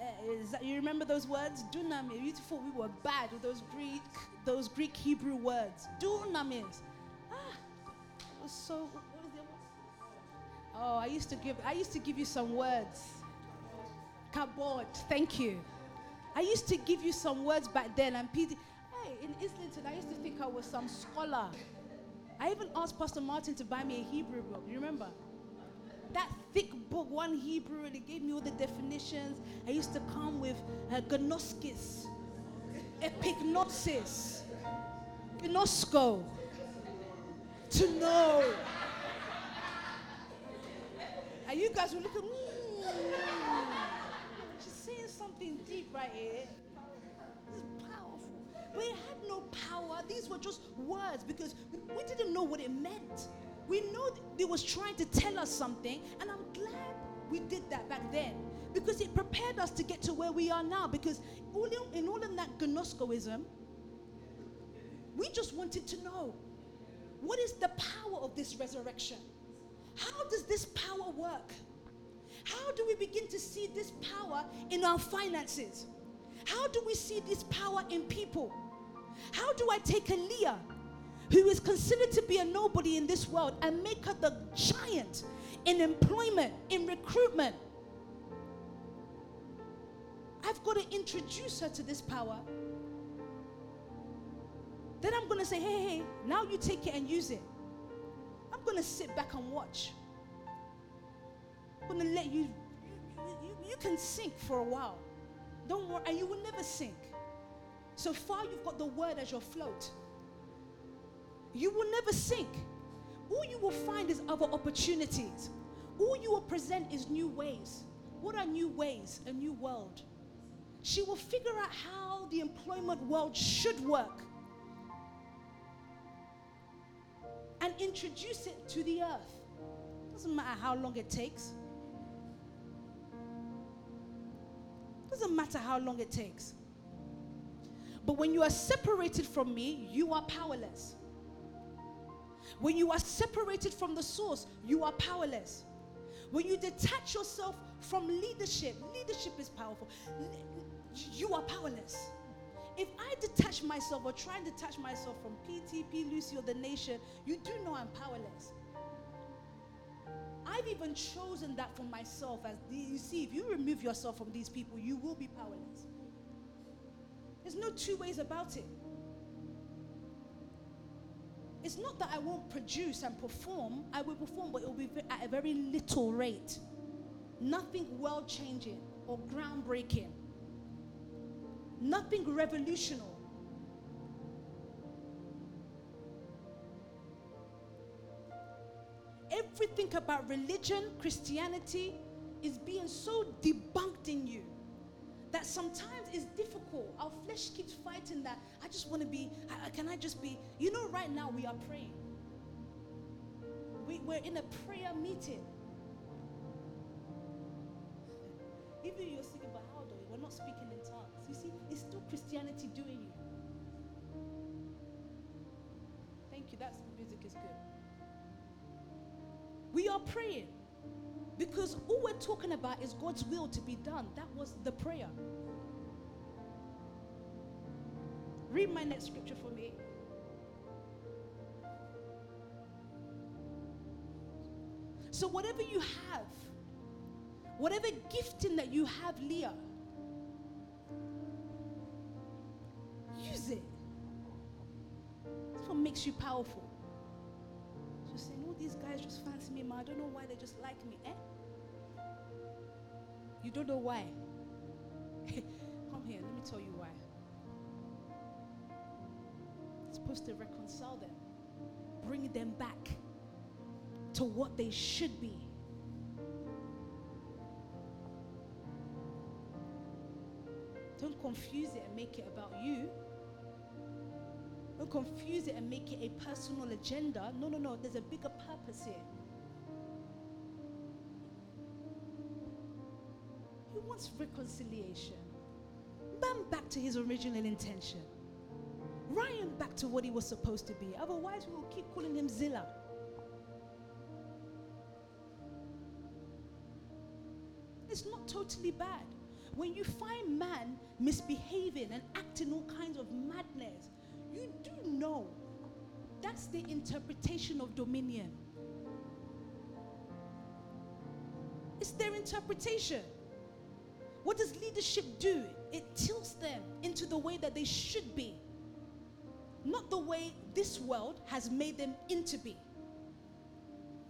uh, you remember those words? Dunamis. You thought we were bad with those Greek, those Greek Hebrew words. Dunamis. Ah, was so. Oh, I used to give. I used to give you some words. Kabod. Thank you. I used to give you some words back then, and Peter. Hey, in Islington, I used to think I was some scholar. I even asked Pastor Martin to buy me a Hebrew book. You remember? That thick book, one Hebrew, and he gave me all the definitions. I used to come with uh, gnoskis, epignosis, gnosko, to know. And you guys will look at me. Mm, she's saying something deep right here. Is powerful. We had no power. These were just words because we didn't know what it meant. We know it was trying to tell us something, and I'm glad we did that back then because it prepared us to get to where we are now. Because all in, in all of that gnoskoism, we just wanted to know what is the power of this resurrection? How does this power work? How do we begin to see this power in our finances? How do we see this power in people? How do I take a Leah who is considered to be a nobody in this world and make her the giant in employment, in recruitment? I've got to introduce her to this power. Then I'm going to say, hey, hey, now you take it and use it. I'm going to sit back and watch. I'm to let you, you, you, you can sink for a while. Don't worry, and you will never sink. So far, you've got the word as your float. You will never sink. All you will find is other opportunities. All you will present is new ways. What are new ways? A new world. She will figure out how the employment world should work and introduce it to the earth. Doesn't matter how long it takes. Doesn't matter how long it takes. But when you are separated from me, you are powerless. When you are separated from the source, you are powerless. When you detach yourself from leadership, leadership is powerful. You are powerless. If I detach myself or try and detach myself from PTP, Lucy, or the nation, you do know I'm powerless. I've even chosen that for myself. As the, you see, if you remove yourself from these people, you will be powerless. There's no two ways about it. It's not that I won't produce and perform, I will perform, but it will be at a very little rate. Nothing world changing or groundbreaking, nothing revolutionary. Everything about religion, Christianity, is being so debunked in you that sometimes it's difficult. Our flesh keeps fighting that. I just want to be, can I just be? You know, right now we are praying. We, we're in a prayer meeting. Even you're singing but how do we're not speaking in tongues. You see, it's still Christianity doing you. Thank you. That music is good. We are praying. Because all we're talking about is God's will to be done. That was the prayer. Read my next scripture for me. So, whatever you have, whatever gifting that you have, Leah, use it. That's what makes you powerful saying, these guys just fancy me, ma. I don't know why they just like me. Eh? You don't know why. Come here, let me tell you why. It's supposed to reconcile them, bring them back to what they should be. Don't confuse it and make it about you. Don't confuse it and make it a personal agenda. No, no, no. There's a bigger purpose here. He wants reconciliation. Man back to his original intention. Ryan back to what he was supposed to be. Otherwise, we will keep calling him Zilla. It's not totally bad. When you find man misbehaving and acting all kinds of madness, you do know that's the interpretation of dominion. It's their interpretation. What does leadership do? It tilts them into the way that they should be, not the way this world has made them into be.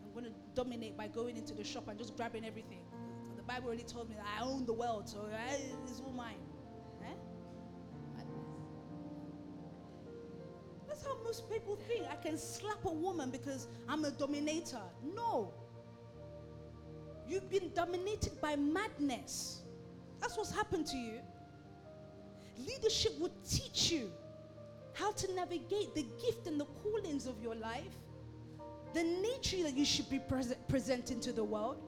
I'm going to dominate by going into the shop and just grabbing everything. The Bible already told me that I own the world, so eh, it's all mine. How most people think. I can slap a woman because I'm a dominator. No. You've been dominated by madness. That's what's happened to you. Leadership would teach you how to navigate the gift and the callings of your life, the nature that you should be presenting to the world.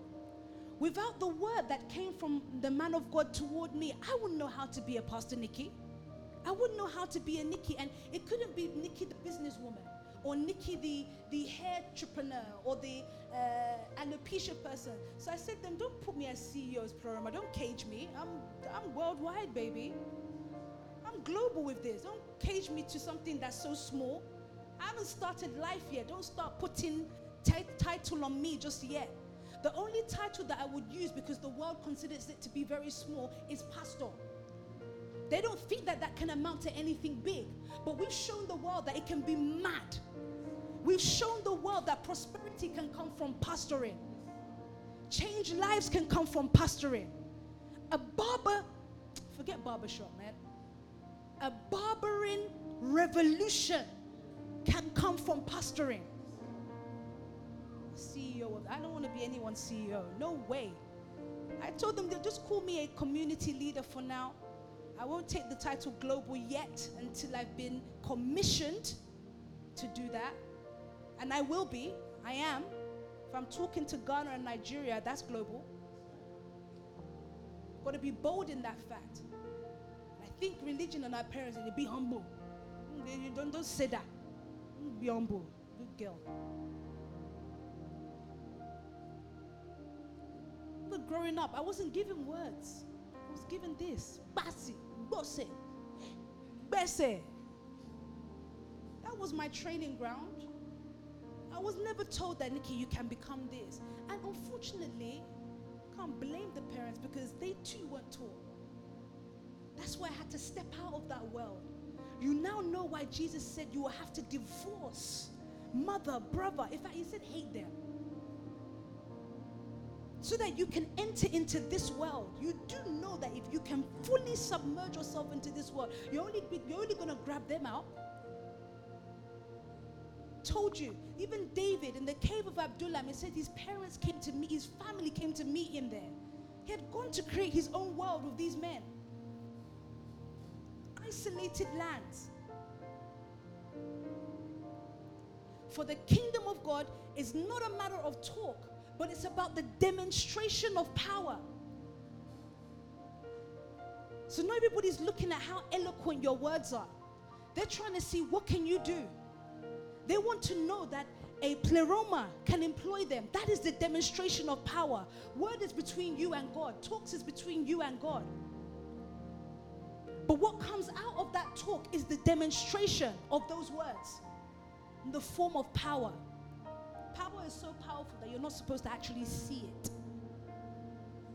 Without the word that came from the man of God toward me, I wouldn't know how to be a Pastor Nikki. I wouldn't know how to be a Nikki, and it couldn't be Nikki the businesswoman or Nikki the, the hair entrepreneur or the uh, alopecia person. So I said to them, don't put me as CEO's program. Don't cage me. I'm, I'm worldwide, baby. I'm global with this. Don't cage me to something that's so small. I haven't started life yet. Don't start putting t- title on me just yet. The only title that I would use because the world considers it to be very small is pastor. They don't think that that can amount to anything big. But we've shown the world that it can be mad. We've shown the world that prosperity can come from pastoring. Change lives can come from pastoring. A barber, forget barbershop, man. A barbering revolution can come from pastoring. CEO. I don't want to be anyone's CEO. No way. I told them they'll just call me a community leader for now. I won't take the title global yet until I've been commissioned to do that. And I will be. I am. If I'm talking to Ghana and Nigeria, that's global. Got to be bold in that fact. I think religion and our parents, they be humble. Don't, don't say that. Be humble. Good girl. But growing up, I wasn't given words. This. Basi, bose, bese. That was my training ground. I was never told that, Nikki, you can become this. And unfortunately, can't blame the parents because they too weren't taught. That's why I had to step out of that world. You now know why Jesus said you will have to divorce mother, brother. In fact, he said hate them. So that you can enter into this world. You do know that if you can fully submerge yourself into this world, you're only, you're only going to grab them out told you, even David in the cave of Adullam, he said his parents came to meet, his family came to meet him there. He had gone to create his own world with these men. Isolated lands. For the kingdom of God is not a matter of talk, but it's about the demonstration of power. So not everybody's looking at how eloquent your words are. They're trying to see what can you do? They want to know that a pleroma can employ them. That is the demonstration of power. Word is between you and God, talks is between you and God. But what comes out of that talk is the demonstration of those words in the form of power. Power is so powerful that you're not supposed to actually see it.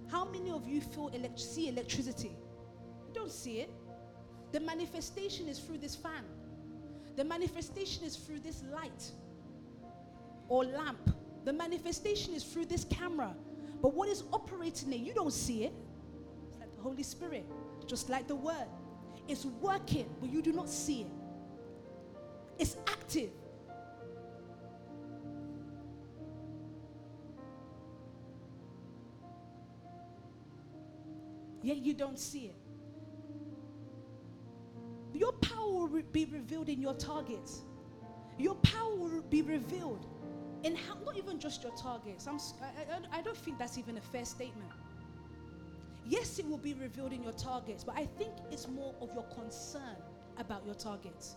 How many of you feel elect- see electricity? You don't see it. The manifestation is through this fan. The manifestation is through this light or lamp. The manifestation is through this camera. But what is operating it, you don't see it. It's like the Holy Spirit, just like the Word. It's working, but you do not see it. It's active. Yet you don't see it. Your power will be revealed in your targets. Your power will be revealed in how, not even just your targets. I, I, I don't think that's even a fair statement. Yes, it will be revealed in your targets, but I think it's more of your concern about your targets.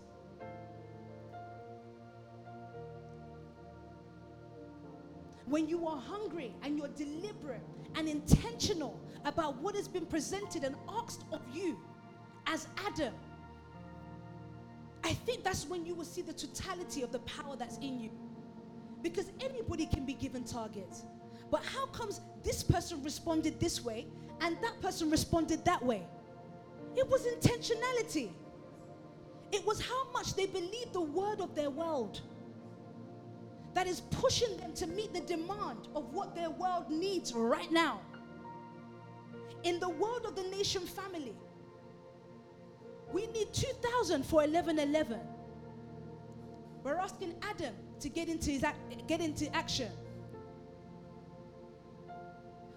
When you are hungry and you're deliberate and intentional about what has been presented and asked of you as Adam, I think that's when you will see the totality of the power that's in you. Because anybody can be given targets. But how comes this person responded this way and that person responded that way? It was intentionality. It was how much they believed the word of their world that is pushing them to meet the demand of what their world needs right now. In the world of the nation family, we need 2,000 for 1111. We're asking Adam to get into, his get into action.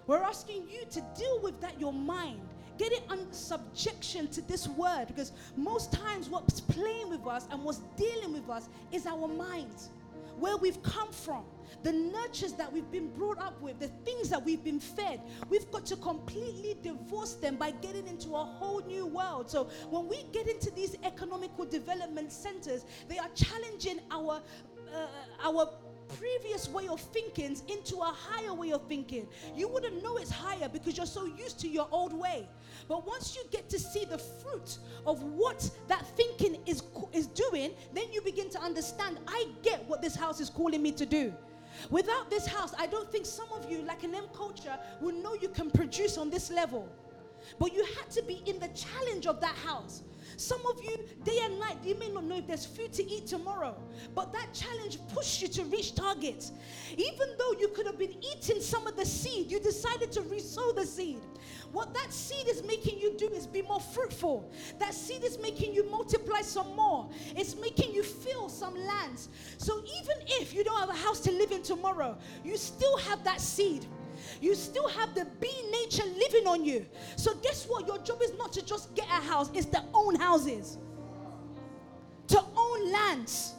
We're asking you to deal with that, your mind. Get it under subjection to this word because most times what's playing with us and what's dealing with us is our minds, where we've come from the nurtures that we've been brought up with, the things that we've been fed, we've got to completely divorce them by getting into a whole new world. So when we get into these economical development centers, they are challenging our uh, our previous way of thinking into a higher way of thinking. You wouldn't know it's higher because you're so used to your old way. But once you get to see the fruit of what that thinking is, is doing, then you begin to understand I get what this house is calling me to do. Without this house, I don't think some of you, like an M culture, will know you can produce on this level. But you had to be in the challenge of that house. Some of you, day and night, you may not know if there's food to eat tomorrow, but that challenge pushed you to reach targets. Even though you could have been eating some of the seed, you decided to resow the seed. What that seed is making you do is be more fruitful. That seed is making you multiply some more. It's making you some some lands. So even if you don't have a house to live in tomorrow, you still have that seed. You still have the bee nature living on you. So guess what? Your job is not to just get a house, it's to own houses. To own lands.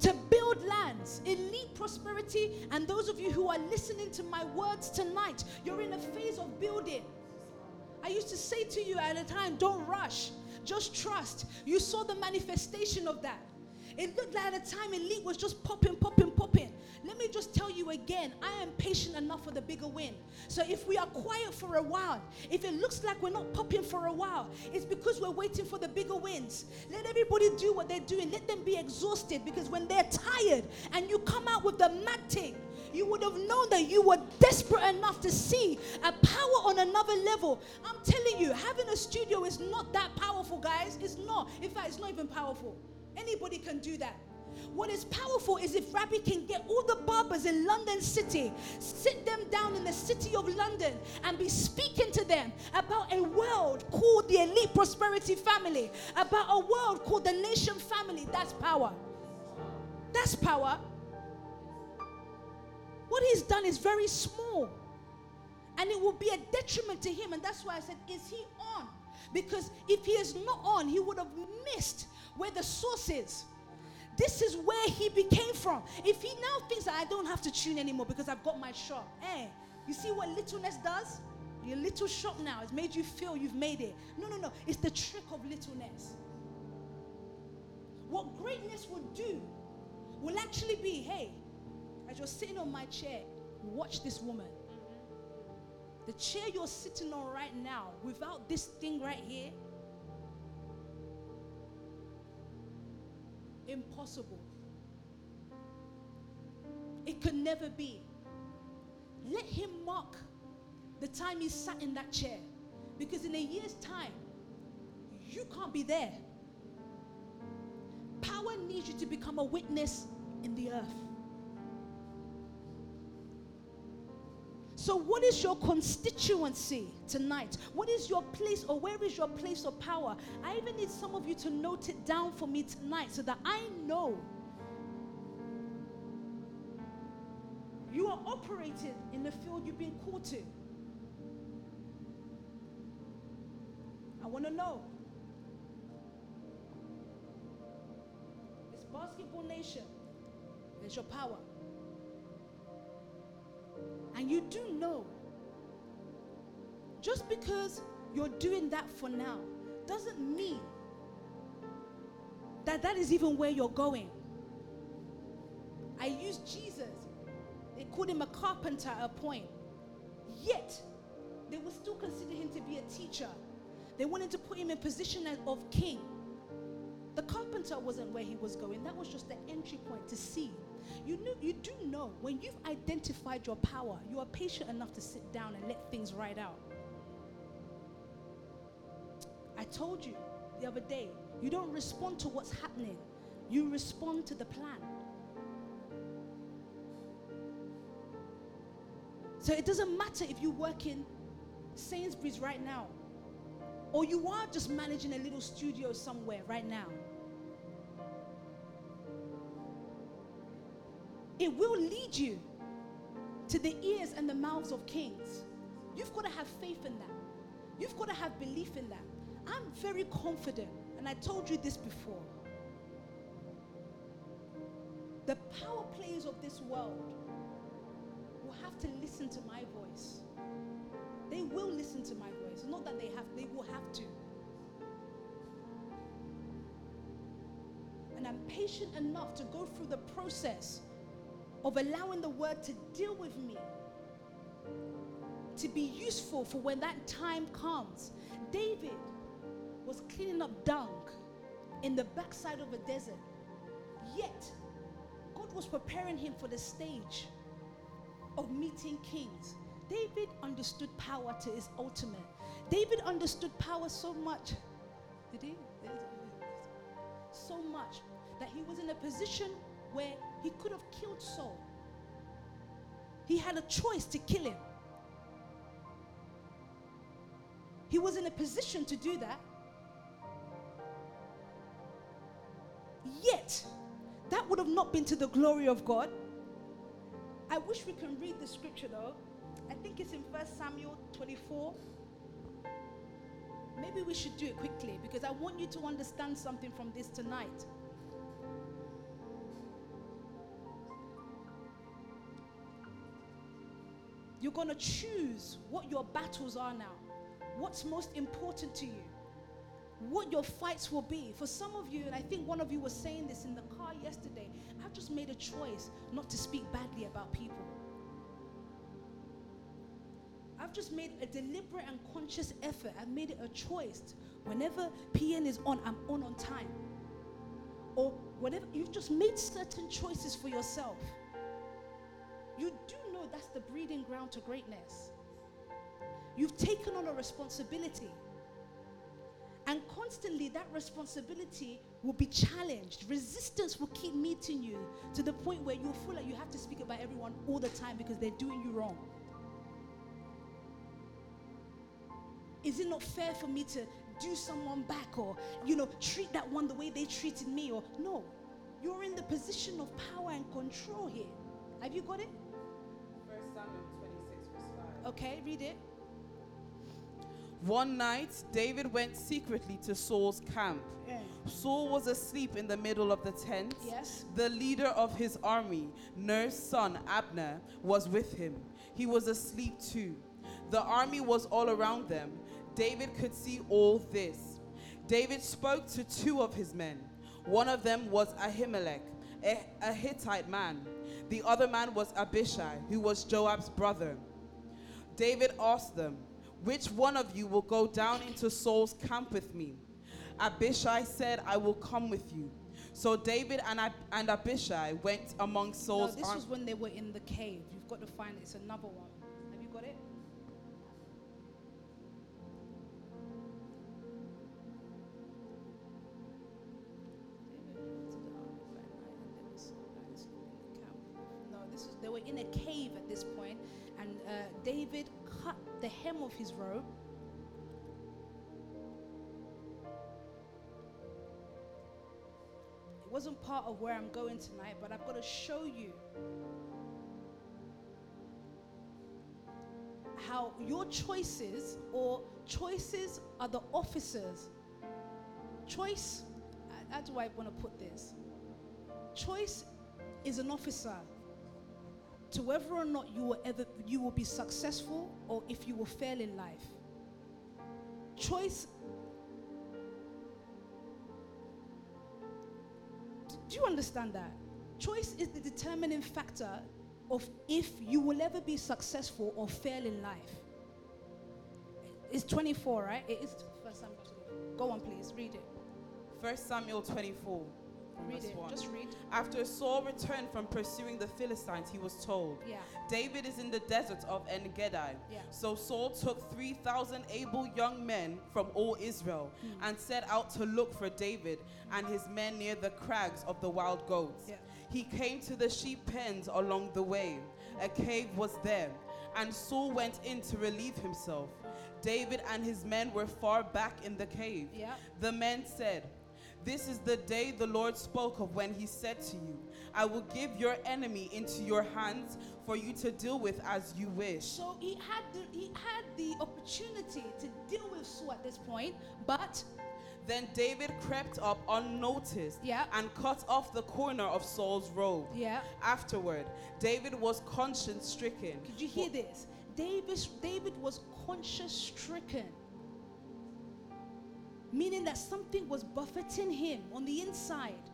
to build lands, elite prosperity. And those of you who are listening to my words tonight, you're in a phase of building. I used to say to you at a time, don't rush, just trust. You saw the manifestation of that. It looked like at a time elite was just popping, popping, popping. Let me just tell you again, I am patient enough for the bigger win. So if we are quiet for a while, if it looks like we're not popping for a while, it's because we're waiting for the bigger wins. Let everybody do what they're doing. Let them be exhausted because when they're tired and you come out with the mad thing, you would have known that you were desperate enough to see a power on another level. I'm telling you, having a studio is not that powerful, guys. It's not. In fact, it's not even powerful. Anybody can do that. What is powerful is if Rabbi can get all the barbers in London City, sit them down in the city of London, and be speaking to them about a world called the elite prosperity family, about a world called the nation family. That's power. That's power. What he's done is very small, and it will be a detriment to him. And that's why I said, Is he on? Because if he is not on, he would have missed where the source is. This is where he became from. If he now thinks that I don't have to tune anymore because I've got my shop, eh? You see what littleness does? Your little shop now has made you feel you've made it. No, no, no. It's the trick of littleness. What greatness would do will actually be hey, as you're sitting on my chair, watch this woman. The chair you're sitting on right now, without this thing right here, impossible. It could never be. Let him mark the time he sat in that chair. Because in a year's time, you can't be there. Power needs you to become a witness in the earth. So, what is your constituency tonight? What is your place, or where is your place of power? I even need some of you to note it down for me tonight so that I know you are operating in the field you've been called to. I want to know. This basketball nation, there's your power. And you do know, just because you're doing that for now doesn't mean that that is even where you're going. I use Jesus. They called him a carpenter at a point. Yet, they would still consider him to be a teacher. They wanted to put him in position of king. The carpenter wasn't where he was going. That was just the entry point to see you, know, you do know when you've identified your power, you are patient enough to sit down and let things ride out. I told you the other day, you don't respond to what's happening, you respond to the plan. So it doesn't matter if you work in Sainsbury's right now, or you are just managing a little studio somewhere right now. It will lead you to the ears and the mouths of kings. You've got to have faith in that. You've got to have belief in that. I'm very confident, and I told you this before. The power players of this world will have to listen to my voice. They will listen to my voice. Not that they have, they will have to. And I'm patient enough to go through the process of allowing the word to deal with me, to be useful for when that time comes. David was cleaning up dung in the backside of a desert, yet God was preparing him for the stage of meeting kings. David understood power to his ultimate. David understood power so much. Did he? So much that he was in a position where he could have killed Saul. He had a choice to kill him. He was in a position to do that. Yet, that would have not been to the glory of God. I wish we can read the scripture though. I think it's in 1 Samuel 24. Maybe we should do it quickly because I want you to understand something from this tonight. You're going to choose what your battles are now, what's most important to you, what your fights will be. For some of you, and I think one of you was saying this in the car yesterday, I've just made a choice not to speak badly about people. I've just made a deliberate and conscious effort. I've made it a choice. Whenever PN is on, I'm on on time. Or whatever, you've just made certain choices for yourself. You do that's the breeding ground to greatness. You've taken on a responsibility. And constantly, that responsibility will be challenged. Resistance will keep meeting you to the point where you'll feel like you have to speak about everyone all the time because they're doing you wrong. Is it not fair for me to do someone back or, you know, treat that one the way they treated me? Or, no, you're in the position of power and control here. Have you got it? Okay, read it. One night, David went secretly to Saul's camp. Yeah. Saul was asleep in the middle of the tent. Yes. The leader of his army, Ner's son Abner, was with him. He was asleep too. The army was all around them. David could see all this. David spoke to two of his men. One of them was Ahimelech, a, a Hittite man. The other man was Abishai, who was Joab's brother. David asked them, Which one of you will go down into Saul's camp with me? Abishai said, I will come with you. So David and, Ab- and Abishai went among No, Saul's this army. was when they were in the cave. You've got to find it. It's another one. Have you got it? No, this is they were in a cave at this point, uh, David cut the hem of his robe. It wasn't part of where I'm going tonight, but I've got to show you how your choices or choices are the officers. Choice, how do I want to put this? Choice is an officer to whether or not you will ever you will be successful or if you will fail in life. Choice Do you understand that? Choice is the determining factor of if you will ever be successful or fail in life. It's 24, right? It is first Samuel 24. Go on, please, read it. 1 Samuel 24. Read it. 1. Just read. After Saul returned from pursuing the Philistines, he was told, Yeah. David is in the desert of En Gedi. Yeah. So Saul took 3,000 able young men from all Israel Hmm. and set out to look for David and his men near the crags of the wild goats. Yeah. He came to the sheep pens along the way. A cave was there, and Saul went in to relieve himself. David and his men were far back in the cave. The men said, This is the day the Lord spoke of when he said to you, I will give your enemy into your hands for you to deal with as you wish. So he had the, he had the opportunity to deal with Saul at this point, but Then David crept up unnoticed Yeah. and cut off the corner of Saul's robe. yeah, Afterward, David was conscience stricken. Could you hear this? David, David was conscience stricken. Meaning that something was buffeting him on the inside.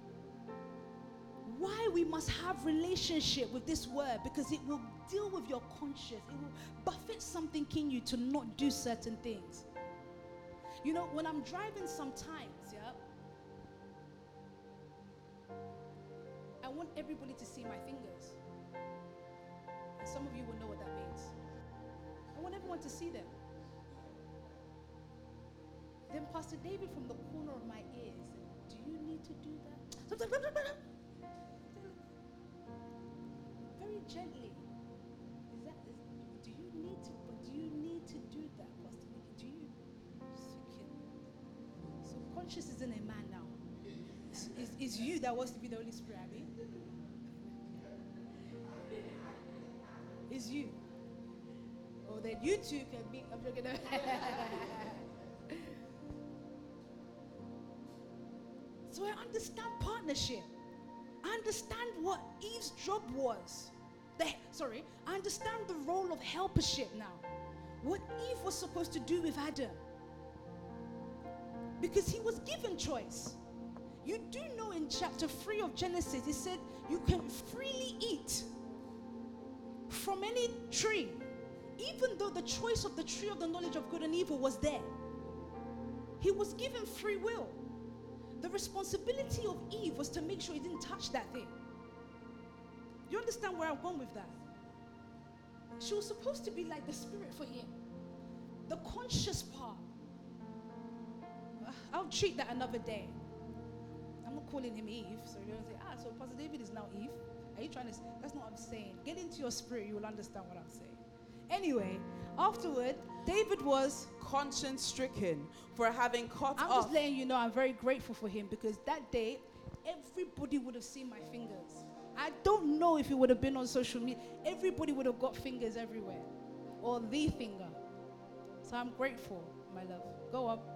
Why we must have relationship with this word because it will deal with your conscience. It will buffet something in you to not do certain things. You know, when I'm driving sometimes, yeah, I want everybody to see my fingers. And some of you will know what that means. I want everyone to see them. Then Pastor David from the corner of my ears, do you need to do that? Very gently. Is that is, do you need to do you need to do that, Pastor David? Do you so conscious isn't a man now. It's, it's, you that wants to be the Holy Spirit, Abby. It's you. Oh, then you too can be. I'm not so I understand partnership. I understand what Eve's job was. The, sorry, I understand the role of helpership now. What Eve was supposed to do with Adam. Because he was given choice. You do know in chapter 3 of Genesis, it said you can freely eat from any tree, even though the choice of the tree of the knowledge of good and evil was there. He was given free will. The responsibility of Eve was to make sure he didn't touch that thing. You understand where I'm going with that? She was supposed to be like the spirit for him, the conscious part. Uh, I'll treat that another day. I'm not calling him Eve, so you don't say, ah, so Pastor David is now Eve. Are you trying to? That's not what I'm saying. Get into your spirit, you will understand what I'm saying. Anyway, afterward, David was. Conscience stricken for having cut I'm off. just letting you know I'm very grateful for him because that day, everybody would have seen my fingers. I don't know if it would have been on social media. Everybody would have got fingers everywhere, or the finger. So I'm grateful, my love. Go up.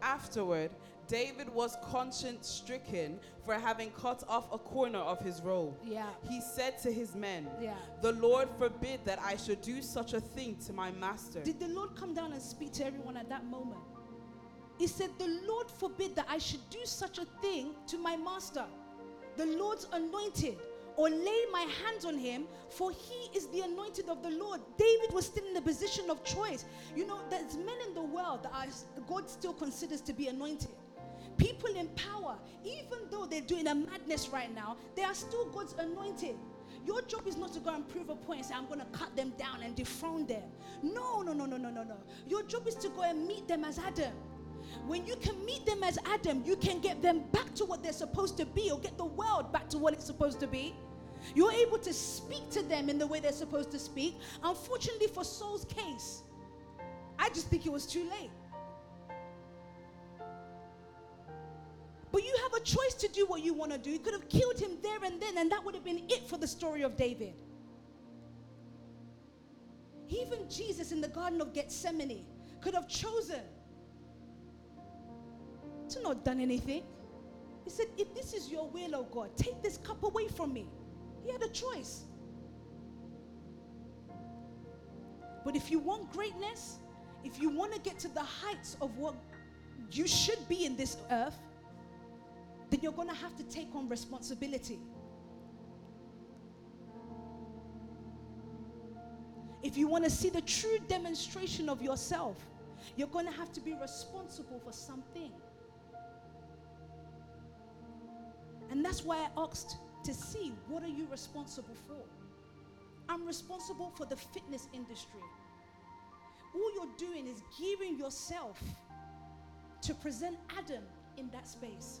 Afterward, David was conscience stricken for having cut off a corner of his robe. Yeah. He said to his men, Yeah. The Lord forbid that I should do such a thing to my master. Did the Lord come down and speak to everyone at that moment? He said, The Lord forbid that I should do such a thing to my master, the Lord's anointed, or lay my hands on him, for he is the anointed of the Lord. David was still in the position of choice. You know, there's men in the world that are, God still considers to be anointed. People in power, even though they're doing a madness right now, they are still God's anointed. Your job is not to go and prove a point and say, I'm going to cut them down and dethrone them. No, no, no, no, no, no, no. Your job is to go and meet them as Adam. When you can meet them as Adam, you can get them back to what they're supposed to be or get the world back to what it's supposed to be. You're able to speak to them in the way they're supposed to speak. Unfortunately, for Saul's case, I just think it was too late. But you have a choice to do what you want to do. You could have killed him there and then, and that would have been it for the story of David. Even Jesus in the Garden of Gethsemane could have chosen to not done anything. He said, If this is your will, oh God, take this cup away from me. He had a choice. But if you want greatness, if you want to get to the heights of what you should be in this earth, then you're going to have to take on responsibility. If you want to see the true demonstration of yourself, you're going to have to be responsible for something. And that's why I asked to see what are you responsible for? I'm responsible for the fitness industry. All you're doing is gearing yourself to present Adam in that space.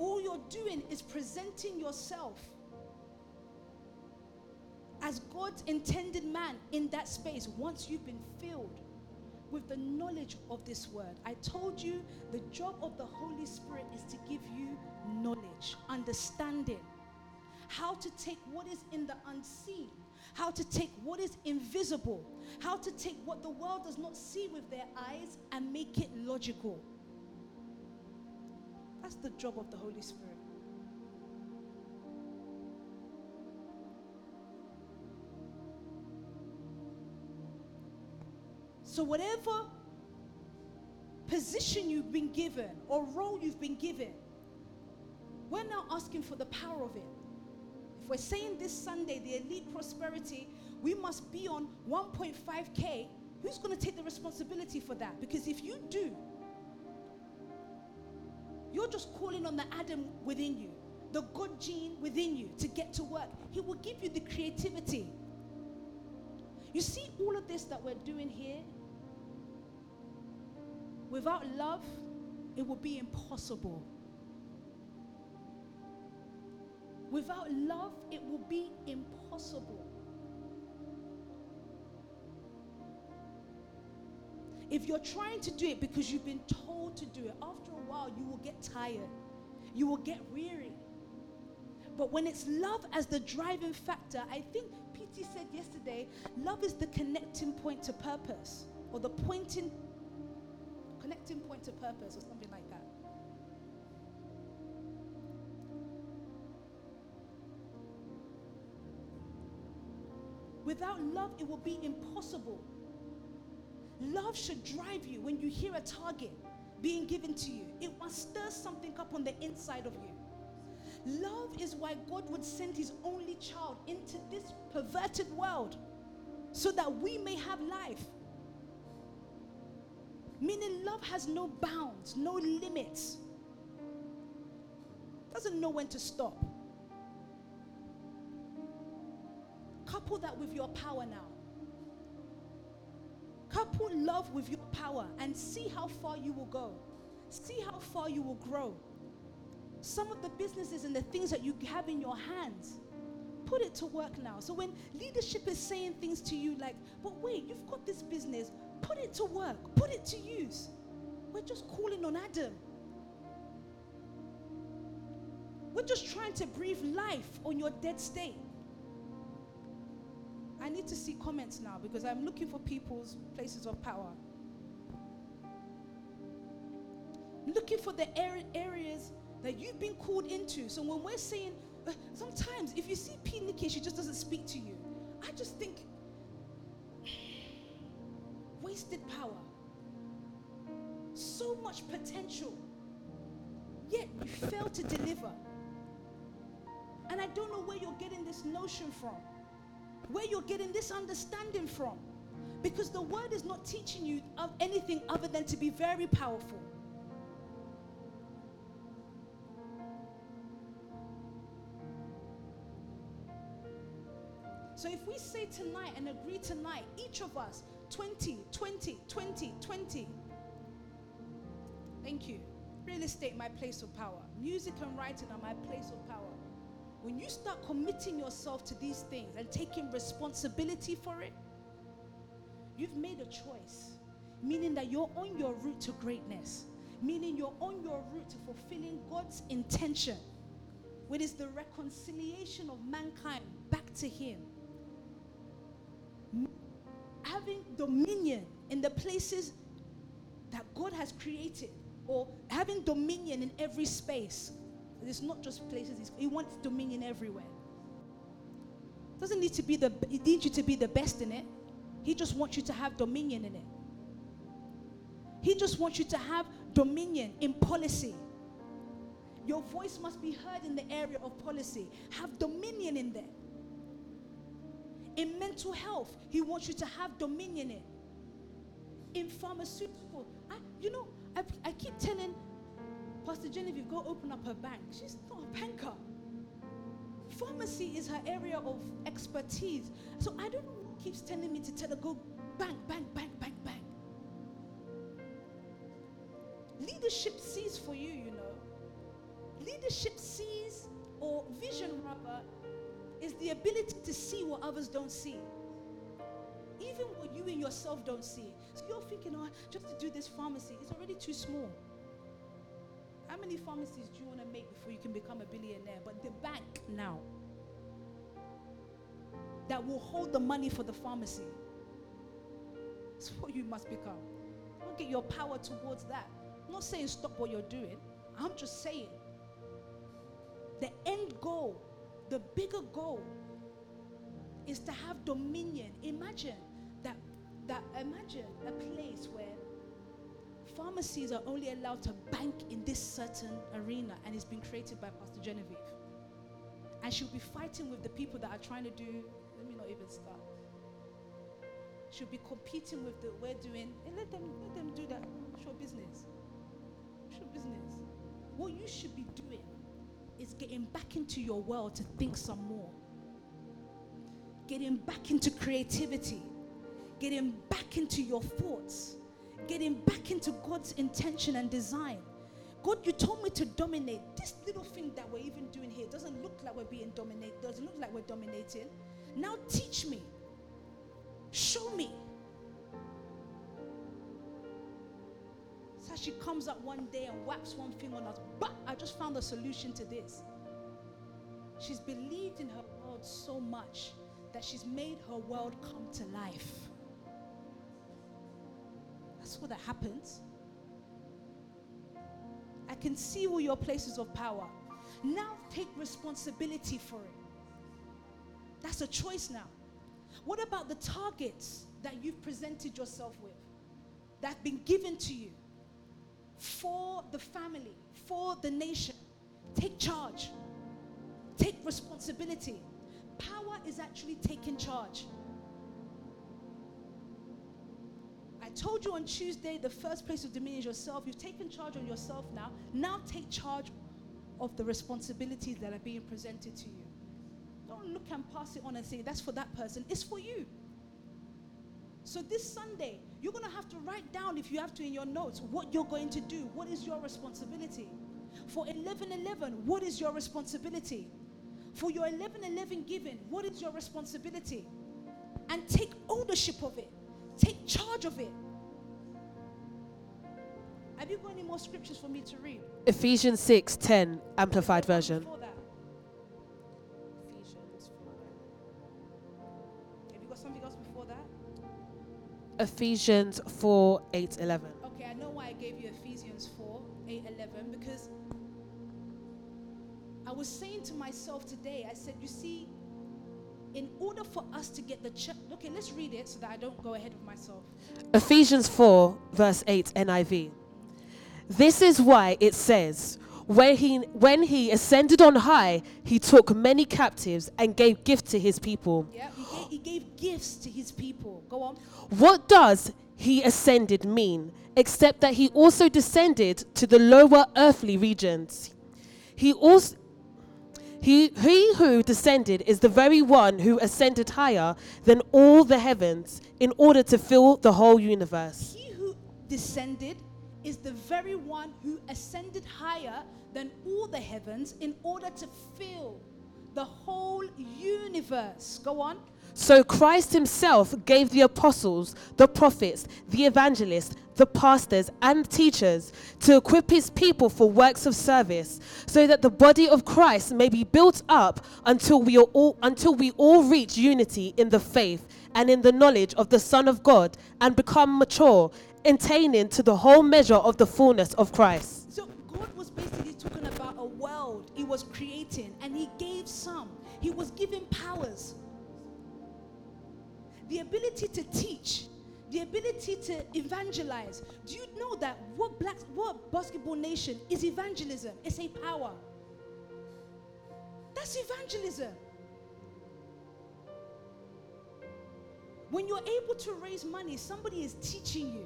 All you're doing is presenting yourself as God's intended man in that space once you've been filled with the knowledge of this word. I told you the job of the Holy Spirit is to give you knowledge, understanding, how to take what is in the unseen, how to take what is invisible, how to take what the world does not see with their eyes and make it logical. That's the job of the Holy Spirit. So, whatever position you've been given or role you've been given, we're now asking for the power of it. If we're saying this Sunday, the elite prosperity, we must be on 1.5K, who's going to take the responsibility for that? Because if you do, you're just calling on the Adam within you, the good gene within you to get to work. He will give you the creativity. You see, all of this that we're doing here, without love, it will be impossible. Without love, it will be impossible. If you're trying to do it because you've been told to do it, after a while you will get tired. You will get weary. But when it's love as the driving factor, I think PT said yesterday, love is the connecting point to purpose or the pointing connecting point to purpose or something like that. Without love, it will be impossible. Love should drive you when you hear a target being given to you. It must stir something up on the inside of you. Love is why God would send his only child into this perverted world so that we may have life. Meaning, love has no bounds, no limits, doesn't know when to stop. Couple that with your power now. Couple love with your power and see how far you will go. See how far you will grow. Some of the businesses and the things that you have in your hands, put it to work now. So when leadership is saying things to you like, but wait, you've got this business, put it to work, put it to use. We're just calling on Adam. We're just trying to breathe life on your dead state. I need to see comments now because I'm looking for people's places of power. Looking for the areas that you've been called into. So when we're saying, uh, sometimes if you see P. Nikki, she just doesn't speak to you. I just think, wasted power. So much potential. Yet you fail to deliver. And I don't know where you're getting this notion from where you're getting this understanding from. Because the word is not teaching you of anything other than to be very powerful. So if we say tonight and agree tonight, each of us 20, 20, 20, 20. Thank you. Real estate, my place of power. Music and writing are my place of power. When you start committing yourself to these things and taking responsibility for it, you've made a choice, meaning that you're on your route to greatness, meaning you're on your route to fulfilling God's intention, which is the reconciliation of mankind back to Him. Having dominion in the places that God has created, or having dominion in every space it's not just places, he wants dominion everywhere. Doesn't need to be the he needs you to be the best in it. He just wants you to have dominion in it. He just wants you to have dominion in policy. Your voice must be heard in the area of policy. Have dominion in there. In mental health, he wants you to have dominion in. In pharmaceutical, I, you know, I, I keep telling Pastor Genevieve, go open up her bank. She's not a banker. Pharmacy is her area of expertise. So I don't know who keeps telling me to tell her, go bank, bank, bank, bank, bank. Leadership sees for you, you know. Leadership sees, or vision rather, is the ability to see what others don't see. Even what you and yourself don't see. So you're thinking, oh, just to do this pharmacy, it's already too small. How many pharmacies do you want to make before you can become a billionaire? But the bank now that will hold the money for the pharmacy. That's what you must become. Don't get your power towards that. I'm not saying stop what you're doing. I'm just saying the end goal, the bigger goal, is to have dominion. Imagine that that imagine a place where pharmacies are only allowed to bank in this certain arena, and it's been created by Pastor Genevieve. And she'll be fighting with the people that are trying to do, let me not even start. She'll be competing with the we're doing, and let them let them do that. Show business. Show business. What you should be doing is getting back into your world to think some more. Getting back into creativity. Getting back into your thoughts getting back into God's intention and design. God, you told me to dominate. This little thing that we're even doing here doesn't look like we're being dominated, doesn't look like we're dominating. Now teach me. Show me. So she comes up one day and whaps one thing on us. But I just found a solution to this. She's believed in her world so much that she's made her world come to life. That's what that happens. I can see all your places of power. Now take responsibility for it. That's a choice now. What about the targets that you've presented yourself with, that have been given to you for the family, for the nation? Take charge, take responsibility. Power is actually taking charge. Told you on Tuesday the first place of dominion is yourself. You've taken charge on yourself now. Now take charge of the responsibilities that are being presented to you. Don't look and pass it on and say, that's for that person. It's for you. So this Sunday, you're going to have to write down, if you have to, in your notes, what you're going to do. What is your responsibility? For 1111, what is your responsibility? For your 1111 giving, what is your responsibility? And take ownership of it, take charge of it. Have you got any more scriptures for me to read? Ephesians 6 10, Amplified Version. Before that, have you got something else before that? Ephesians 4 8 11. Okay, I know why I gave you Ephesians 4 8 11 because I was saying to myself today, I said, you see, in order for us to get the church, okay, let's read it so that I don't go ahead of myself. Ephesians 4, verse 8, NIV. This is why it says, when he, when he ascended on high, he took many captives and gave gifts to his people. Yeah, he gave, he gave gifts to his people. Go on. What does he ascended mean, except that he also descended to the lower earthly regions? He also he, he who descended is the very one who ascended higher than all the heavens in order to fill the whole universe. He who descended is the very one who ascended higher than all the heavens in order to fill the whole universe. Go on. So Christ himself gave the apostles, the prophets, the evangelists, the pastors, and teachers to equip his people for works of service, so that the body of Christ may be built up until we all until we all reach unity in the faith and in the knowledge of the Son of God and become mature, attaining to the whole measure of the fullness of Christ. So God was basically talking about a world He was creating, and He gave some. He was giving powers, the ability to teach, the ability to evangelize. Do you know that what black, what basketball nation is evangelism? It's a power. That's evangelism. When you're able to raise money, somebody is teaching you.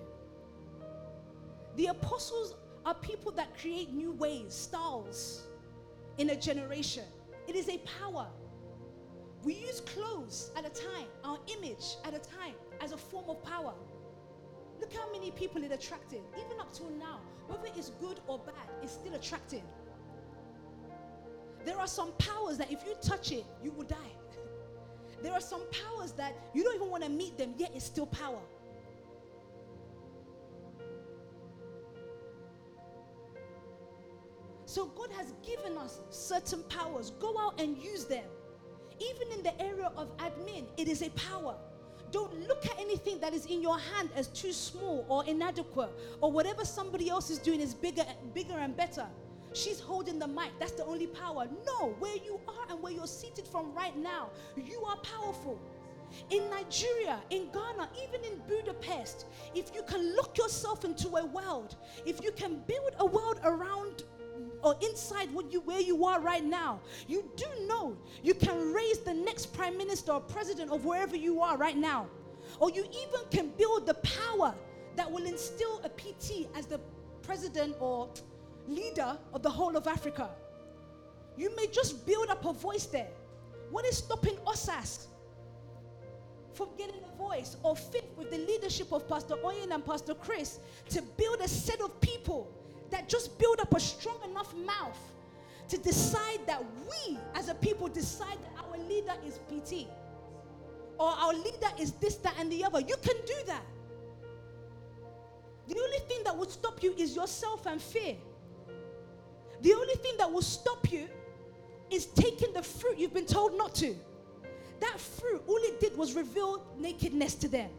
The apostles are people that create new ways, styles in a generation. It is a power. We use clothes at a time, our image at a time, as a form of power. Look how many people it attracted, even up till now. Whether it's good or bad, it's still attracting. There are some powers that if you touch it, you will die. there are some powers that you don't even want to meet them, yet it's still power. So God has given us certain powers. Go out and use them. Even in the area of admin, it is a power. Don't look at anything that is in your hand as too small or inadequate or whatever somebody else is doing is bigger bigger and better. She's holding the mic. That's the only power. No, where you are and where you're seated from right now, you are powerful. In Nigeria, in Ghana, even in Budapest, if you can look yourself into a world, if you can build a world around or inside what you where you are right now, you do know you can raise the next prime minister or president of wherever you are right now. Or you even can build the power that will instill a PT as the president or leader of the whole of Africa. You may just build up a voice there. What is stopping us from getting a voice or fit with the leadership of Pastor Oyen and Pastor Chris to build a set of people that just build up a strong enough mouth to decide that we as a people decide that our leader is PT or our leader is this, that, and the other. You can do that. The only thing that would stop you is yourself and fear. The only thing that will stop you is taking the fruit you've been told not to. That fruit, all it did was reveal nakedness to them.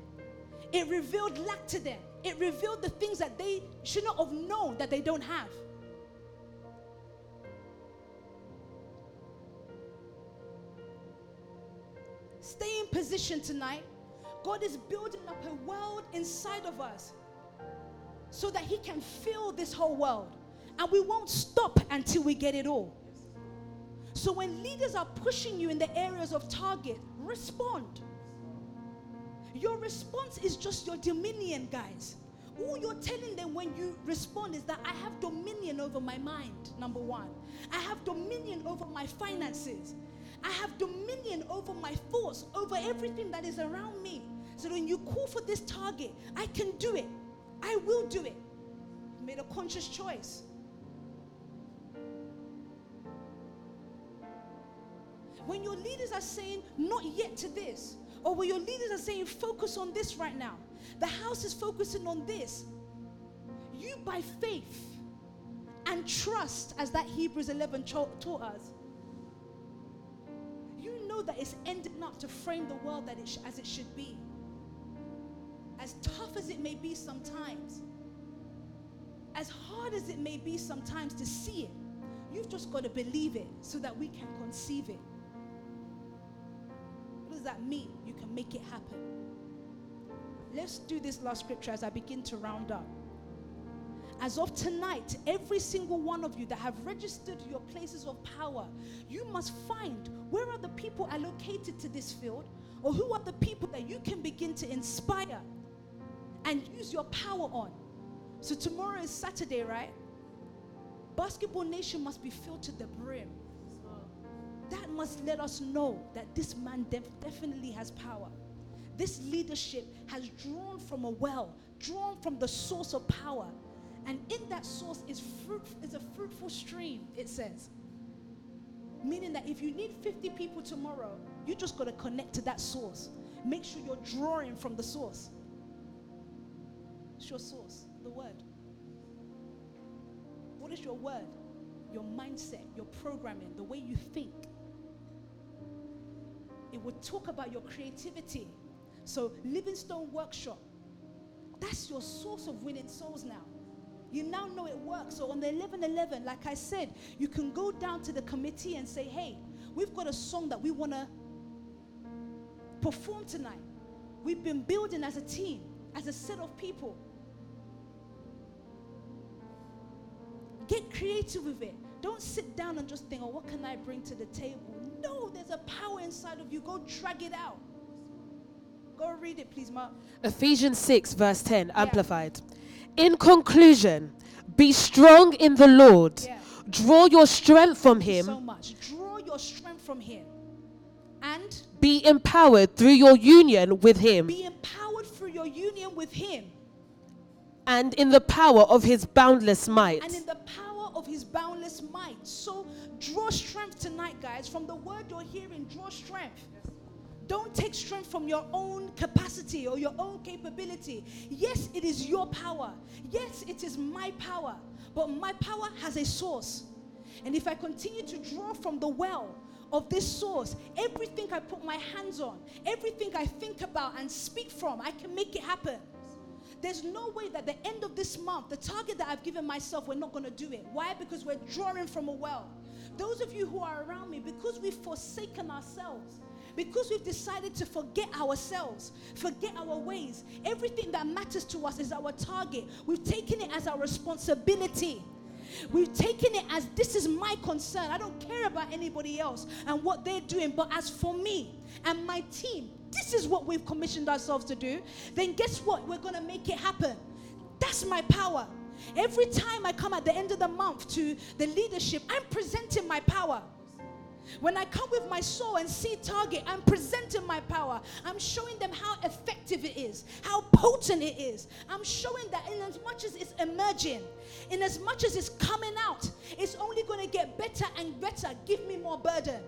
It revealed lack to them. It revealed the things that they should not have known that they don't have. Stay in position tonight. God is building up a world inside of us so that He can fill this whole world. And we won't stop until we get it all. So when leaders are pushing you in the areas of target, respond. Your response is just your dominion, guys. All you're telling them when you respond is that I have dominion over my mind, number one. I have dominion over my finances. I have dominion over my thoughts, over everything that is around me. So when you call for this target, I can do it. I will do it. I made a conscious choice. When your leaders are saying, not yet to this, or when your leaders are saying, focus on this right now, the house is focusing on this. You, by faith and trust, as that Hebrews 11 taught us, you know that it's ending up to frame the world that it sh- as it should be. As tough as it may be sometimes, as hard as it may be sometimes to see it, you've just got to believe it so that we can conceive it that mean you can make it happen? Let's do this last scripture as I begin to round up. As of tonight, every single one of you that have registered your places of power, you must find where are the people allocated to this field, or who are the people that you can begin to inspire and use your power on. So, tomorrow is Saturday, right? Basketball Nation must be filled to the brim that must let us know that this man def- definitely has power. This leadership has drawn from a well, drawn from the source of power. And in that source is fruit is a fruitful stream, it says. Meaning that if you need 50 people tomorrow, you just got to connect to that source. Make sure you're drawing from the source. It's your source, the word. What is your word? Your mindset, your programming, the way you think it would talk about your creativity. So, Livingstone Workshop, that's your source of winning souls now. You now know it works. So, on the 1111, like I said, you can go down to the committee and say, hey, we've got a song that we want to perform tonight. We've been building as a team, as a set of people. Get creative with it. Don't sit down and just think, oh, what can I bring to the table? There's a power inside of you. Go drag it out. Go read it, please, Mark. Ephesians 6, verse 10, yeah. amplified. In conclusion, be strong in the Lord. Yeah. Draw your strength from Him. So much. Draw your strength from Him. And be empowered through your union with Him. Be empowered through your union with Him. And in the power of His boundless might. And in the power of His boundless might. So Draw strength tonight, guys. From the word you're hearing, draw strength. Don't take strength from your own capacity or your own capability. Yes, it is your power. Yes, it is my power. But my power has a source. And if I continue to draw from the well of this source, everything I put my hands on, everything I think about and speak from, I can make it happen. There's no way that the end of this month, the target that I've given myself, we're not going to do it. Why? Because we're drawing from a well. Those of you who are around me, because we've forsaken ourselves, because we've decided to forget ourselves, forget our ways, everything that matters to us is our target. We've taken it as our responsibility. We've taken it as this is my concern. I don't care about anybody else and what they're doing, but as for me and my team, this is what we've commissioned ourselves to do. Then guess what? We're going to make it happen. That's my power. Every time I come at the end of the month to the leadership, I'm presenting my power. When I come with my soul and see target, I'm presenting my power. I'm showing them how effective it is, how potent it is. I'm showing that in as much as it's emerging, in as much as it's coming out, it's only going to get better and better. Give me more burden.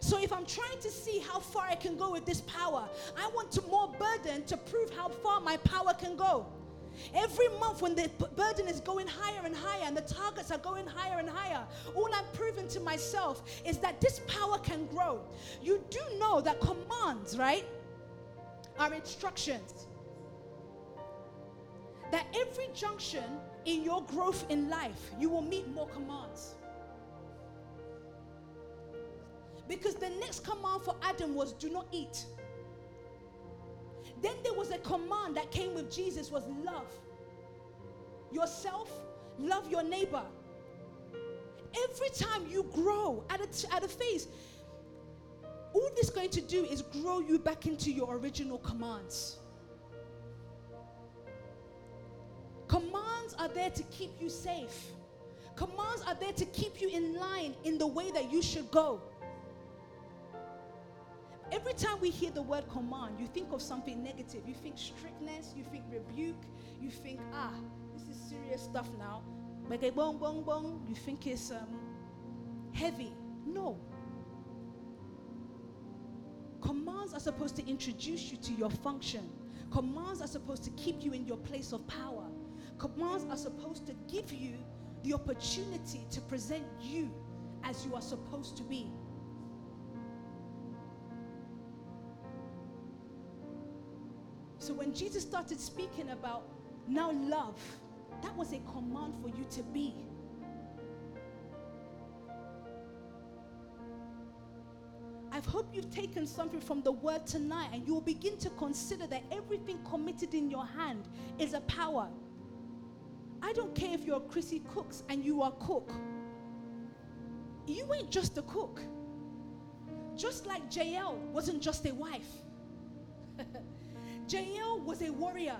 So if I'm trying to see how far I can go with this power, I want to more burden to prove how far my power can go. Every month, when the burden is going higher and higher and the targets are going higher and higher, all I'm proving to myself is that this power can grow. You do know that commands, right, are instructions. That every junction in your growth in life, you will meet more commands. Because the next command for Adam was do not eat. Then there was a command that came with Jesus was love. Yourself, love your neighbor. Every time you grow at a, at a phase, all this going to do is grow you back into your original commands. Commands are there to keep you safe. Commands are there to keep you in line in the way that you should go. Every time we hear the word command, you think of something negative. You think strictness, you think rebuke, you think, ah, this is serious stuff now. Bong bong bong, you think it's um, heavy. No. Commands are supposed to introduce you to your function. Commands are supposed to keep you in your place of power. Commands are supposed to give you the opportunity to present you as you are supposed to be. So when Jesus started speaking about now love, that was a command for you to be. I hope you've taken something from the word tonight and you will begin to consider that everything committed in your hand is a power. I don't care if you're Chrissy Cooks and you are cook. You ain't just a cook. Just like Jael wasn't just a wife. Jael was a warrior.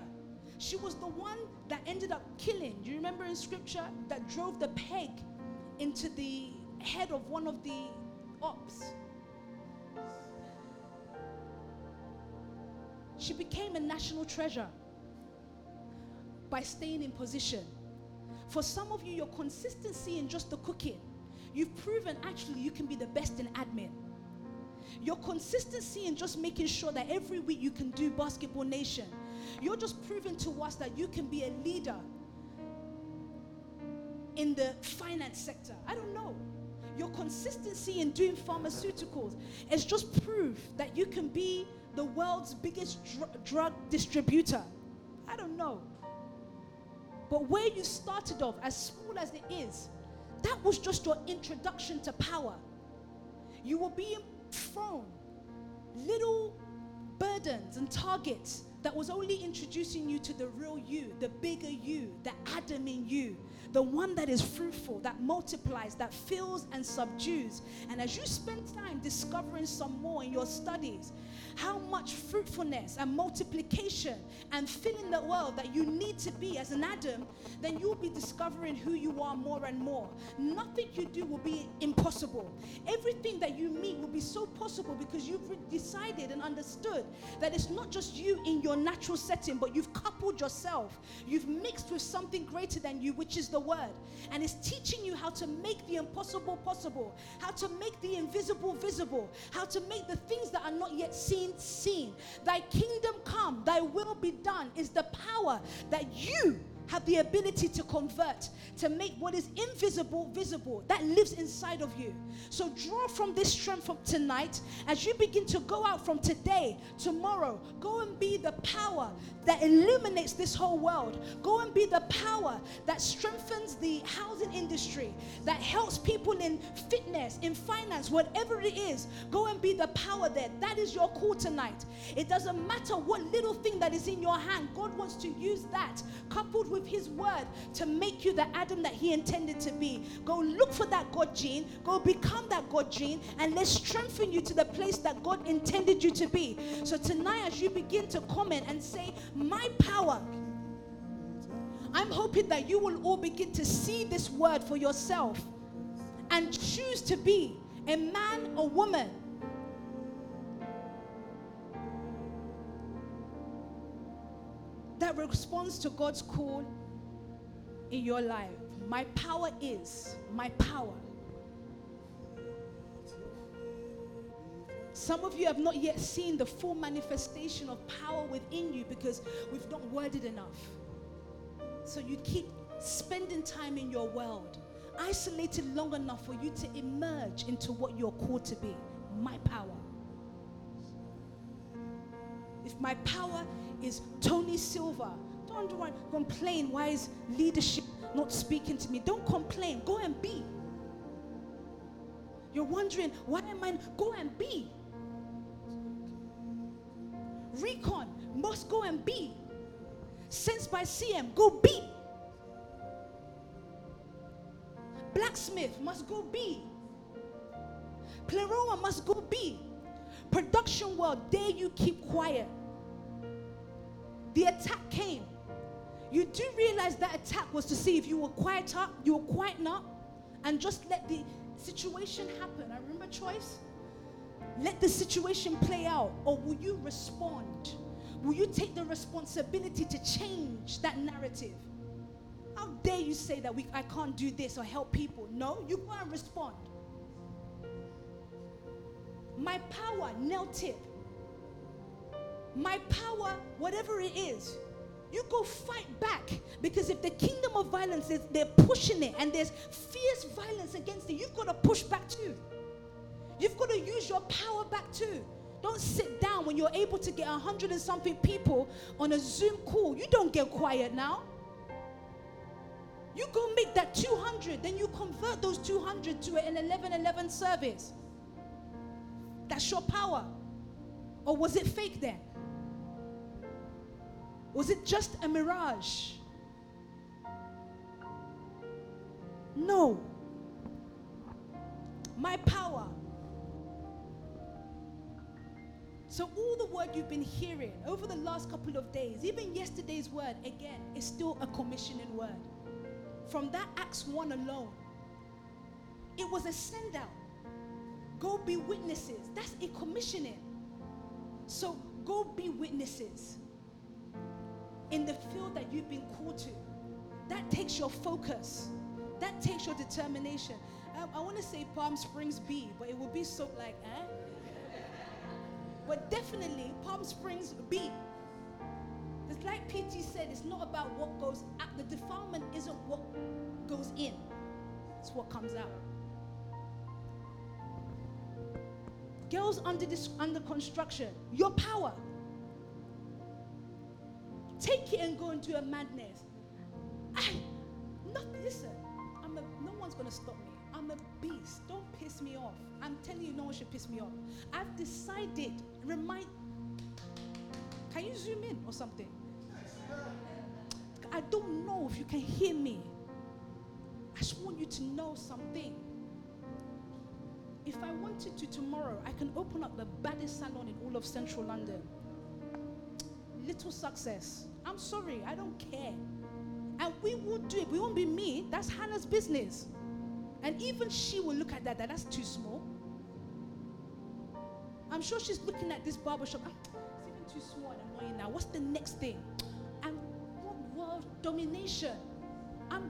She was the one that ended up killing. You remember in scripture that drove the peg into the head of one of the ops? She became a national treasure by staying in position. For some of you, your consistency in just the cooking, you've proven actually you can be the best in admin. Your consistency in just making sure that every week you can do Basketball Nation. You're just proving to us that you can be a leader in the finance sector. I don't know. Your consistency in doing pharmaceuticals is just proof that you can be the world's biggest dr- drug distributor. I don't know. But where you started off, as small as it is, that was just your introduction to power. You were being thrown little burdens and targets that was only introducing you to the real you, the bigger you, the Adam in you, the one that is fruitful, that multiplies, that fills and subdues. And as you spend time discovering some more in your studies, how much fruitfulness and multiplication and filling the world that you need to be as an Adam, then you'll be discovering who you are more and more. Nothing you do will be impossible. Everything that you meet will be so possible because you've decided and understood that it's not just you in your natural setting, but you've coupled yourself. You've mixed with something greater than you, which is the Word. And it's teaching you how to make the impossible possible, how to make the invisible visible, how to make the things that are not yet seen seen. Thy kingdom come, thy will be done is the power that you have the ability to convert, to make what is invisible visible. That lives inside of you. So draw from this strength from tonight as you begin to go out from today, tomorrow. Go and be the power that illuminates this whole world. Go and be the power that strengthens the housing industry, that helps people in fitness, in finance, whatever it is. Go and be the power there. That is your call tonight. It doesn't matter what little thing that is in your hand, God wants to use that coupled with His word to make you the Adam that He intended to be. Go look for that God gene, go become that God gene, and let's strengthen you to the place that God intended you to be. So tonight, as you begin to comment and say, My power. I'm hoping that you will all begin to see this word for yourself and choose to be a man or woman that responds to God's call in your life. My power is, my power. Some of you have not yet seen the full manifestation of power within you because we've not worded enough. So you keep spending time in your world, isolated long enough for you to emerge into what you're called to be my power. If my power is Tony Silver, don't complain. Why is leadership not speaking to me? Don't complain. Go and be. You're wondering, why am I? Go and be. Recon must go and be. Sense by CM, go be. Blacksmith must go be. Pleroma must go be. Production world, dare you keep quiet. The attack came. You do realize that attack was to see if you were quiet up, you were quiet up, and just let the situation happen. I remember choice. Let the situation play out, or will you respond? Will you take the responsibility to change that narrative? How dare you say that we, I can't do this or help people? No, you go and respond. My power, nail tip. My power, whatever it is, you go fight back because if the kingdom of violence is they're pushing it and there's fierce violence against it, you've got to push back too. You've got to use your power back too. Don't sit down when you're able to get a hundred and something people on a Zoom call. You don't get quiet now. You go make that 200, then you convert those 200 to an 1111 service. That's your power. Or was it fake then? Was it just a mirage? No. My power. So, all the word you've been hearing over the last couple of days, even yesterday's word, again, is still a commissioning word. From that Acts 1 alone, it was a send out. Go be witnesses. That's a commissioning. So, go be witnesses in the field that you've been called to. That takes your focus, that takes your determination. Um, I want to say Palm Springs B, but it would be so like, eh? but definitely Palm Springs B. It's like PT said, it's not about what goes out. The defilement isn't what goes in, it's what comes out. Girls under this under construction, your power. Take it and go into a madness. I, nothing. Listen, I'm a. No one's gonna stop me. I'm a beast. Don't piss me off. I'm telling you, no one should piss me off. I've decided. Remind. Can you zoom in or something? I don't know if you can hear me. I just want you to know something. If I wanted to tomorrow, I can open up the baddest salon in all of central London. Little success. I'm sorry, I don't care. And we will do it. We won't be me. That's Hannah's business. And even she will look at that, that that's too small. I'm sure she's looking at this barbershop. Ah, it's even too small and annoying now. What's the next thing? And what world domination? I'm,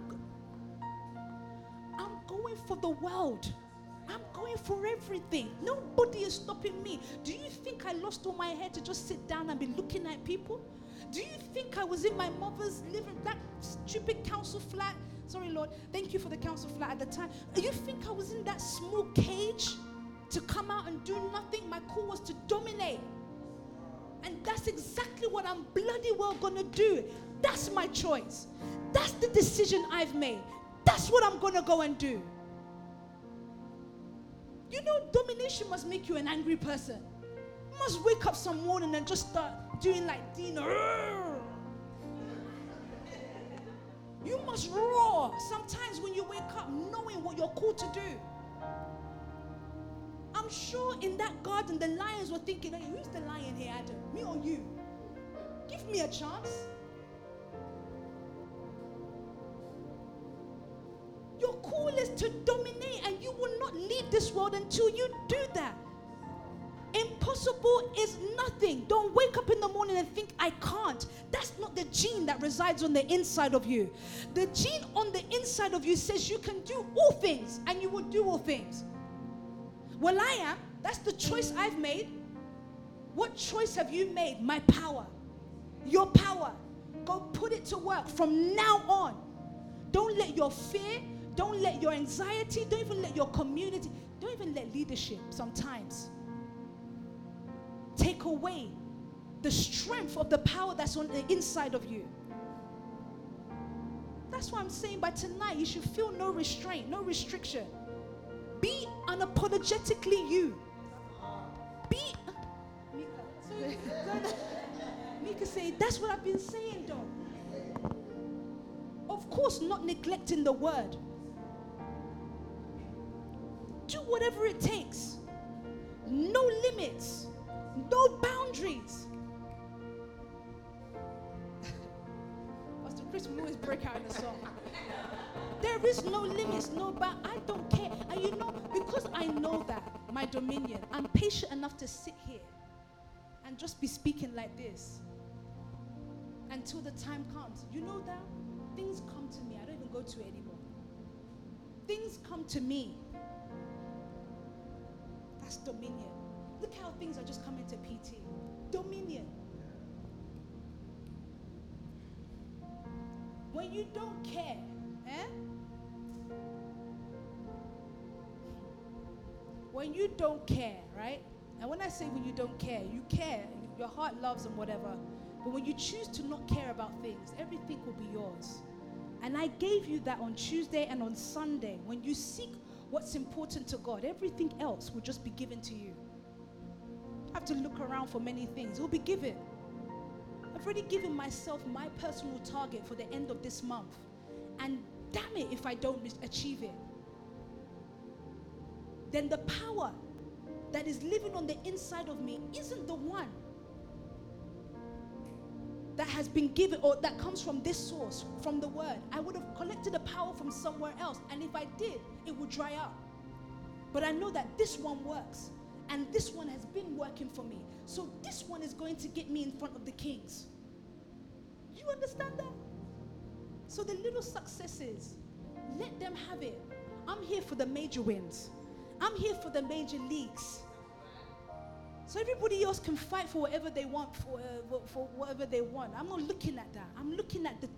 I'm going for the world. I'm going for everything. Nobody is stopping me. Do you think I lost all my hair to just sit down and be looking at people? Do you think I was in my mother's living that stupid council flat? Sorry, Lord. Thank you for the council flat at the time. Do You think I was in that small cage to come out and do nothing? My call was to dominate. And that's exactly what I'm bloody well gonna do. That's my choice. That's the decision I've made. That's what I'm gonna go and do. You know, domination must make you an angry person. You must wake up some morning and just start doing like dinner. You must roar sometimes when you wake up knowing what you're called to do. I'm sure in that garden the lions were thinking, hey, who's the lion here, Adam? Me or you? Give me a chance. Your call is to dominate, and you will not leave this world until you do that. Impossible is nothing. Don't wake up in the morning and think, I can't. That's not the gene that resides on the inside of you. The gene on the inside of you says you can do all things and you will do all things. Well, I am. That's the choice I've made. What choice have you made? My power. Your power. Go put it to work from now on. Don't let your fear, don't let your anxiety, don't even let your community, don't even let leadership sometimes take away the strength of the power that's on the inside of you. That's what I'm saying. By tonight, you should feel no restraint, no restriction. Be unapologetically you. Be. Mika, Mika say, that's what I've been saying, though. Of course, not neglecting the word. Do whatever it takes. No limits, no boundaries. Pastor Chris will always break out in a song. There is no limits, no but I don't care. And you know, because I know that, my dominion, I'm patient enough to sit here and just be speaking like this until the time comes. You know that? Things come to me. I don't even go to anymore. Things come to me. That's dominion. Look how things are just coming to PT. Dominion. When you don't care, eh? When you don't care, right? And when I say when you don't care, you care, your heart loves and whatever. But when you choose to not care about things, everything will be yours. And I gave you that on Tuesday and on Sunday. When you seek what's important to God, everything else will just be given to you. I have to look around for many things, it will be given. I've already given myself my personal target for the end of this month. And damn it if I don't achieve it. Then the power that is living on the inside of me isn't the one that has been given or that comes from this source, from the word. I would have collected the power from somewhere else. And if I did, it would dry up. But I know that this one works. And this one has been working for me. So this one is going to get me in front of the kings. You understand that? So the little successes, let them have it. I'm here for the major wins. I'm here for the major leagues. So everybody else can fight for whatever they want, for, uh, for whatever they want. I'm not looking at that. I'm looking at the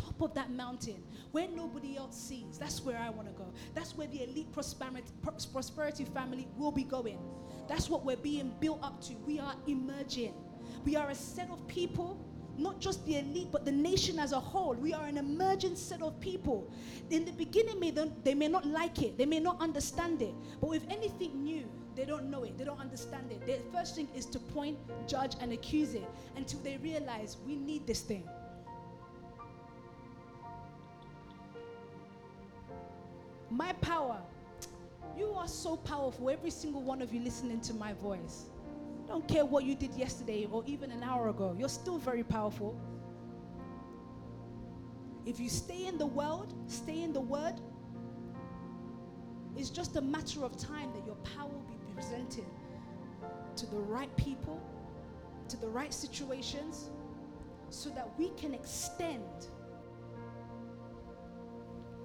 top of that mountain where nobody else sees. That's where I want to go. That's where the elite prosperity, prosperity family will be going. That's what we're being built up to. We are emerging. We are a set of people not just the elite, but the nation as a whole. We are an emergent set of people. In the beginning, may they may not like it, they may not understand it, but with anything new, they don't know it, they don't understand it. The first thing is to point, judge, and accuse it until they realize we need this thing. My power. You are so powerful, every single one of you listening to my voice. Don't care what you did yesterday or even an hour ago, you're still very powerful. If you stay in the world, stay in the word, it's just a matter of time that your power will be presented to the right people, to the right situations, so that we can extend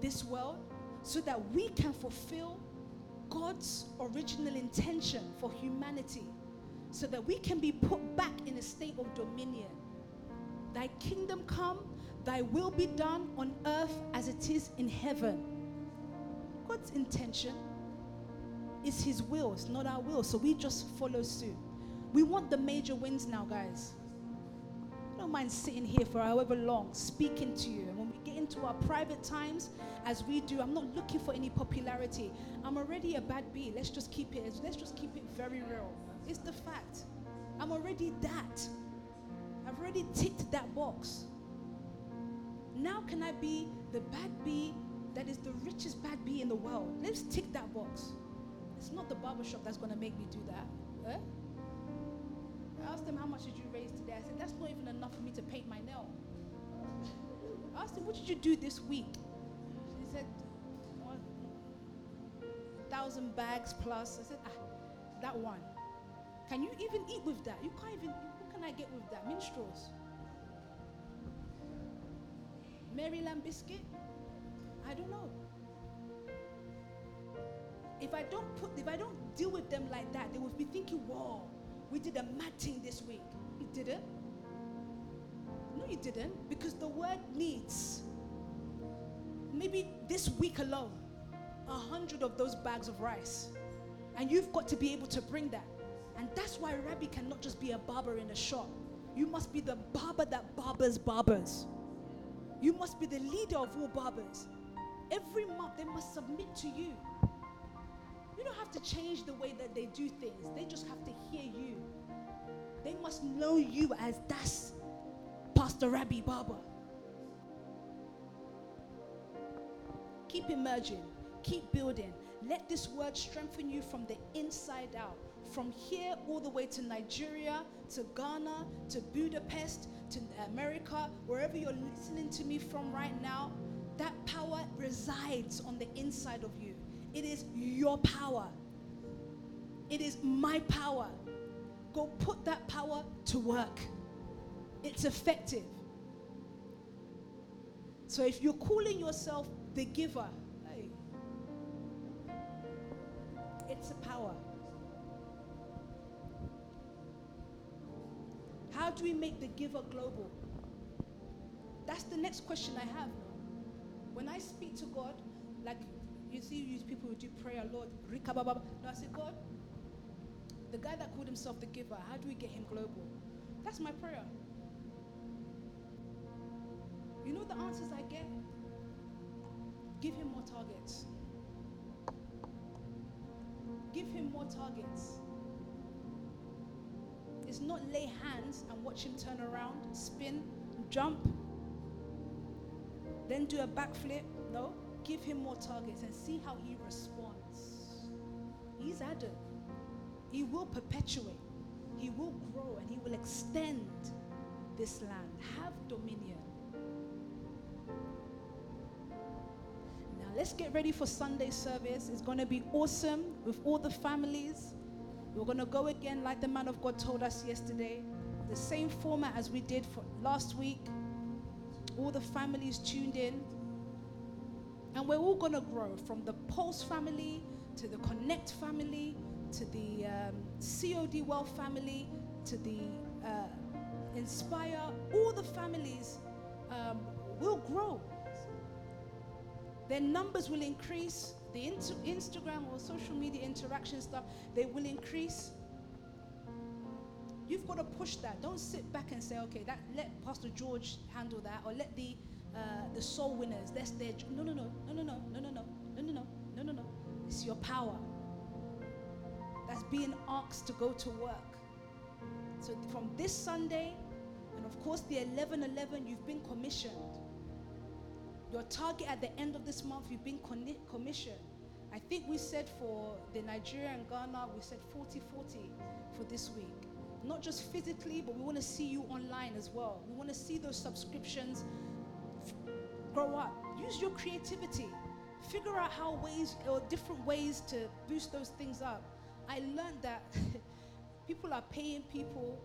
this world, so that we can fulfill God's original intention for humanity so that we can be put back in a state of dominion. Thy kingdom come, thy will be done on earth as it is in heaven. God's intention is his will, it's not our will. So we just follow suit. We want the major wins now, guys. I don't mind sitting here for however long, speaking to you. Into our private times, as we do, I'm not looking for any popularity. I'm already a bad bee. Let's just keep it. Let's just keep it very real. It's the fact. I'm already that. I've already ticked that box. Now, can I be the bad bee that is the richest bad bee in the world? Let's tick that box. It's not the barbershop that's going to make me do that. Eh? I asked them, How much did you raise today? I said, That's not even enough for me to paint my nail. I asked him, What did you do this week? He said, One thousand bags plus. I said, ah, That one. Can you even eat with that? You can't even. What can I get with that? Minstrels. Maryland biscuit? I don't know. If I don't put, if I don't deal with them like that, they will be thinking, "Whoa, we did a mad thing this week." We didn't. No, you didn't, because the word needs maybe this week alone a hundred of those bags of rice. And you've got to be able to bring that. And that's why Rabbi cannot just be a barber in a shop. You must be the barber that barbers barbers. You must be the leader of all barbers. Every month they must submit to you. You don't have to change the way that they do things, they just have to hear you. They must know you as that's Pastor Rabbi Baba. Keep emerging, keep building. Let this word strengthen you from the inside out. From here all the way to Nigeria, to Ghana, to Budapest, to America, wherever you're listening to me from right now, that power resides on the inside of you. It is your power. It is my power. Go put that power to work. It's effective. So if you're calling yourself the giver, hey, it's a power. How do we make the giver global? That's the next question I have. When I speak to God, like you see, you people who do prayer, Lord, no, I say, God, the guy that called himself the giver, how do we get him global? That's my prayer. You know the answers I get? Give him more targets. Give him more targets. It's not lay hands and watch him turn around, spin, jump, then do a backflip. No, give him more targets and see how he responds. He's Adam. He will perpetuate, he will grow, and he will extend this land. Have dominion. Let's get ready for Sunday service. It's going to be awesome with all the families. We're going to go again, like the man of God told us yesterday, the same format as we did for last week. All the families tuned in. And we're all going to grow from the Pulse family to the Connect family to the um, COD Well family to the uh, Inspire. All the families um, will grow. Their numbers will increase. The inter- Instagram or social media interaction stuff, they will increase. You've got to push that. Don't sit back and say, okay, that let Pastor George handle that, or let the uh, the soul winners. That's their no, no, no, no, no, no, no, no, no, no, no, no, no, no, no. It's your power. That's being asked to go to work. So from this Sunday, and of course the 11-11, you've been commissioned. Your target at the end of this month, you've been commissioned. I think we said for the Nigeria and Ghana, we said 40 40 for this week. Not just physically, but we want to see you online as well. We want to see those subscriptions grow up. Use your creativity. Figure out how ways or different ways to boost those things up. I learned that people are paying people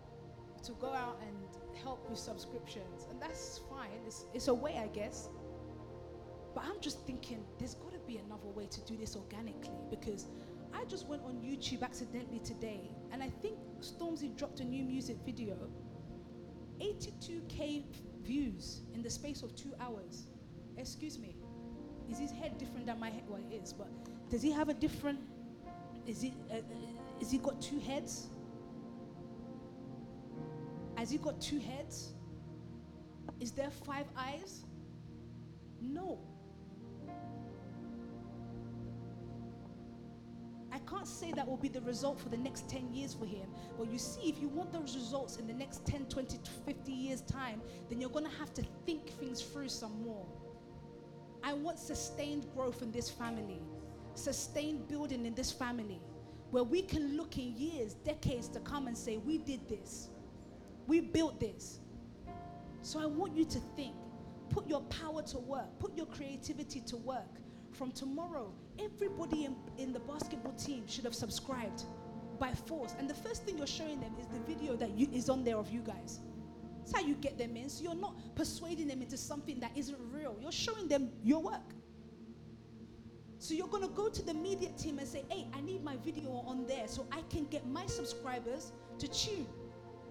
to go out and help with subscriptions, and that's fine. It's, it's a way, I guess. But I'm just thinking there's got to be another way to do this organically because I just went on YouTube accidentally today, and I think Stormzy dropped a new music video. 82k views in the space of two hours. Excuse me. Is his head different than my head? Well, it is, but does he have a different? Is he? Uh, uh, is he got two heads? Has he got two heads? Is there five eyes? No. Can't say that will be the result for the next 10 years for him. But you see, if you want those results in the next 10, 20, 50 years' time, then you're going to have to think things through some more. I want sustained growth in this family, sustained building in this family, where we can look in years, decades to come and say, We did this, we built this. So I want you to think, put your power to work, put your creativity to work. From tomorrow, everybody in, in the basketball team should have subscribed by force. And the first thing you're showing them is the video that you, is on there of you guys. That's how you get them in. So you're not persuading them into something that isn't real. You're showing them your work. So you're going to go to the media team and say, hey, I need my video on there so I can get my subscribers to tune.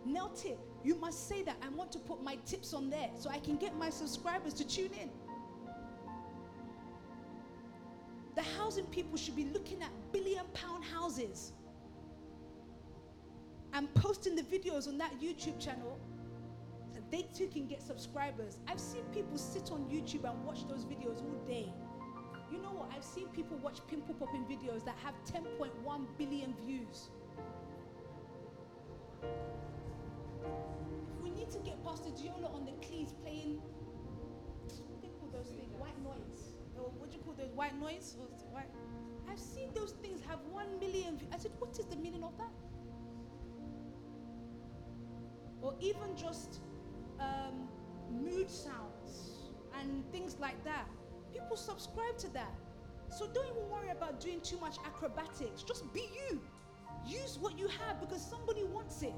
Nail tip, You must say that I want to put my tips on there so I can get my subscribers to tune in. The housing people should be looking at billion pound houses and posting the videos on that YouTube channel so they too can get subscribers. I've seen people sit on YouTube and watch those videos all day. You know what? I've seen people watch pimple popping videos that have 10.1 billion views. We need to get Pastor Giola on the keys playing, those things? White noise. Those? White noise? White? I've seen those things have 1 million views. I said, what is the meaning of that? Or even just um, mood sounds and things like that. People subscribe to that. So don't even worry about doing too much acrobatics. Just be you. Use what you have because somebody wants it.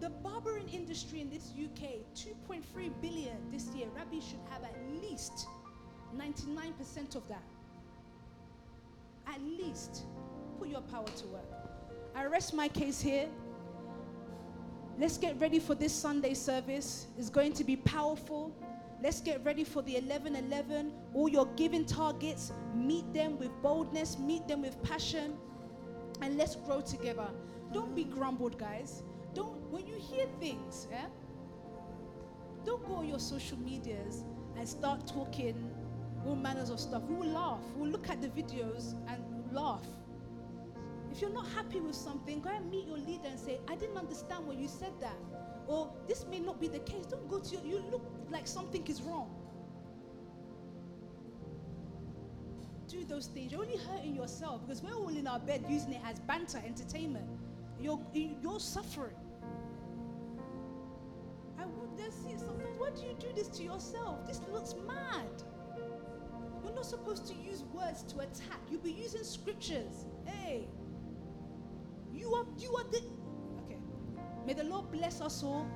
The barbering industry in this UK, 2.3 billion this year. Rabbi should have at least 99% of that. At least. Put your power to work. I rest my case here. Let's get ready for this Sunday service. It's going to be powerful. Let's get ready for the 11 11. All your giving targets, meet them with boldness, meet them with passion, and let's grow together. Don't be grumbled, guys. When you hear things, yeah, don't go on your social medias and start talking all manners of stuff. We will laugh. We'll look at the videos and laugh. If you're not happy with something, go and meet your leader and say, I didn't understand when you said that. Or this may not be the case. Don't go to your, you look like something is wrong. Do those things. You're only hurting yourself because we're all in our bed using it as banter, entertainment. You're, you're suffering. See sometimes, why do you do this to yourself? This looks mad. You're not supposed to use words to attack. You'll be using scriptures. Hey, you are you are the okay. May the Lord bless us all.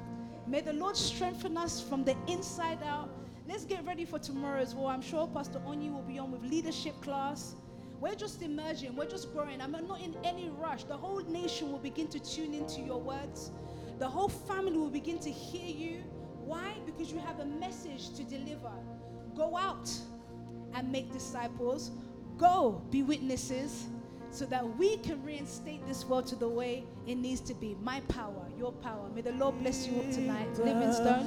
May the Lord strengthen us from the inside out. Let's get ready for tomorrow as well. I'm sure Pastor Onyi will be on with leadership class. We're just emerging, we're just growing. I'm not in any rush. The whole nation will begin to tune into your words. The whole family will begin to hear you. Why? Because you have a message to deliver. Go out and make disciples. Go be witnesses so that we can reinstate this world to the way it needs to be. My power, your power. May the Lord bless you all tonight. Livingstone.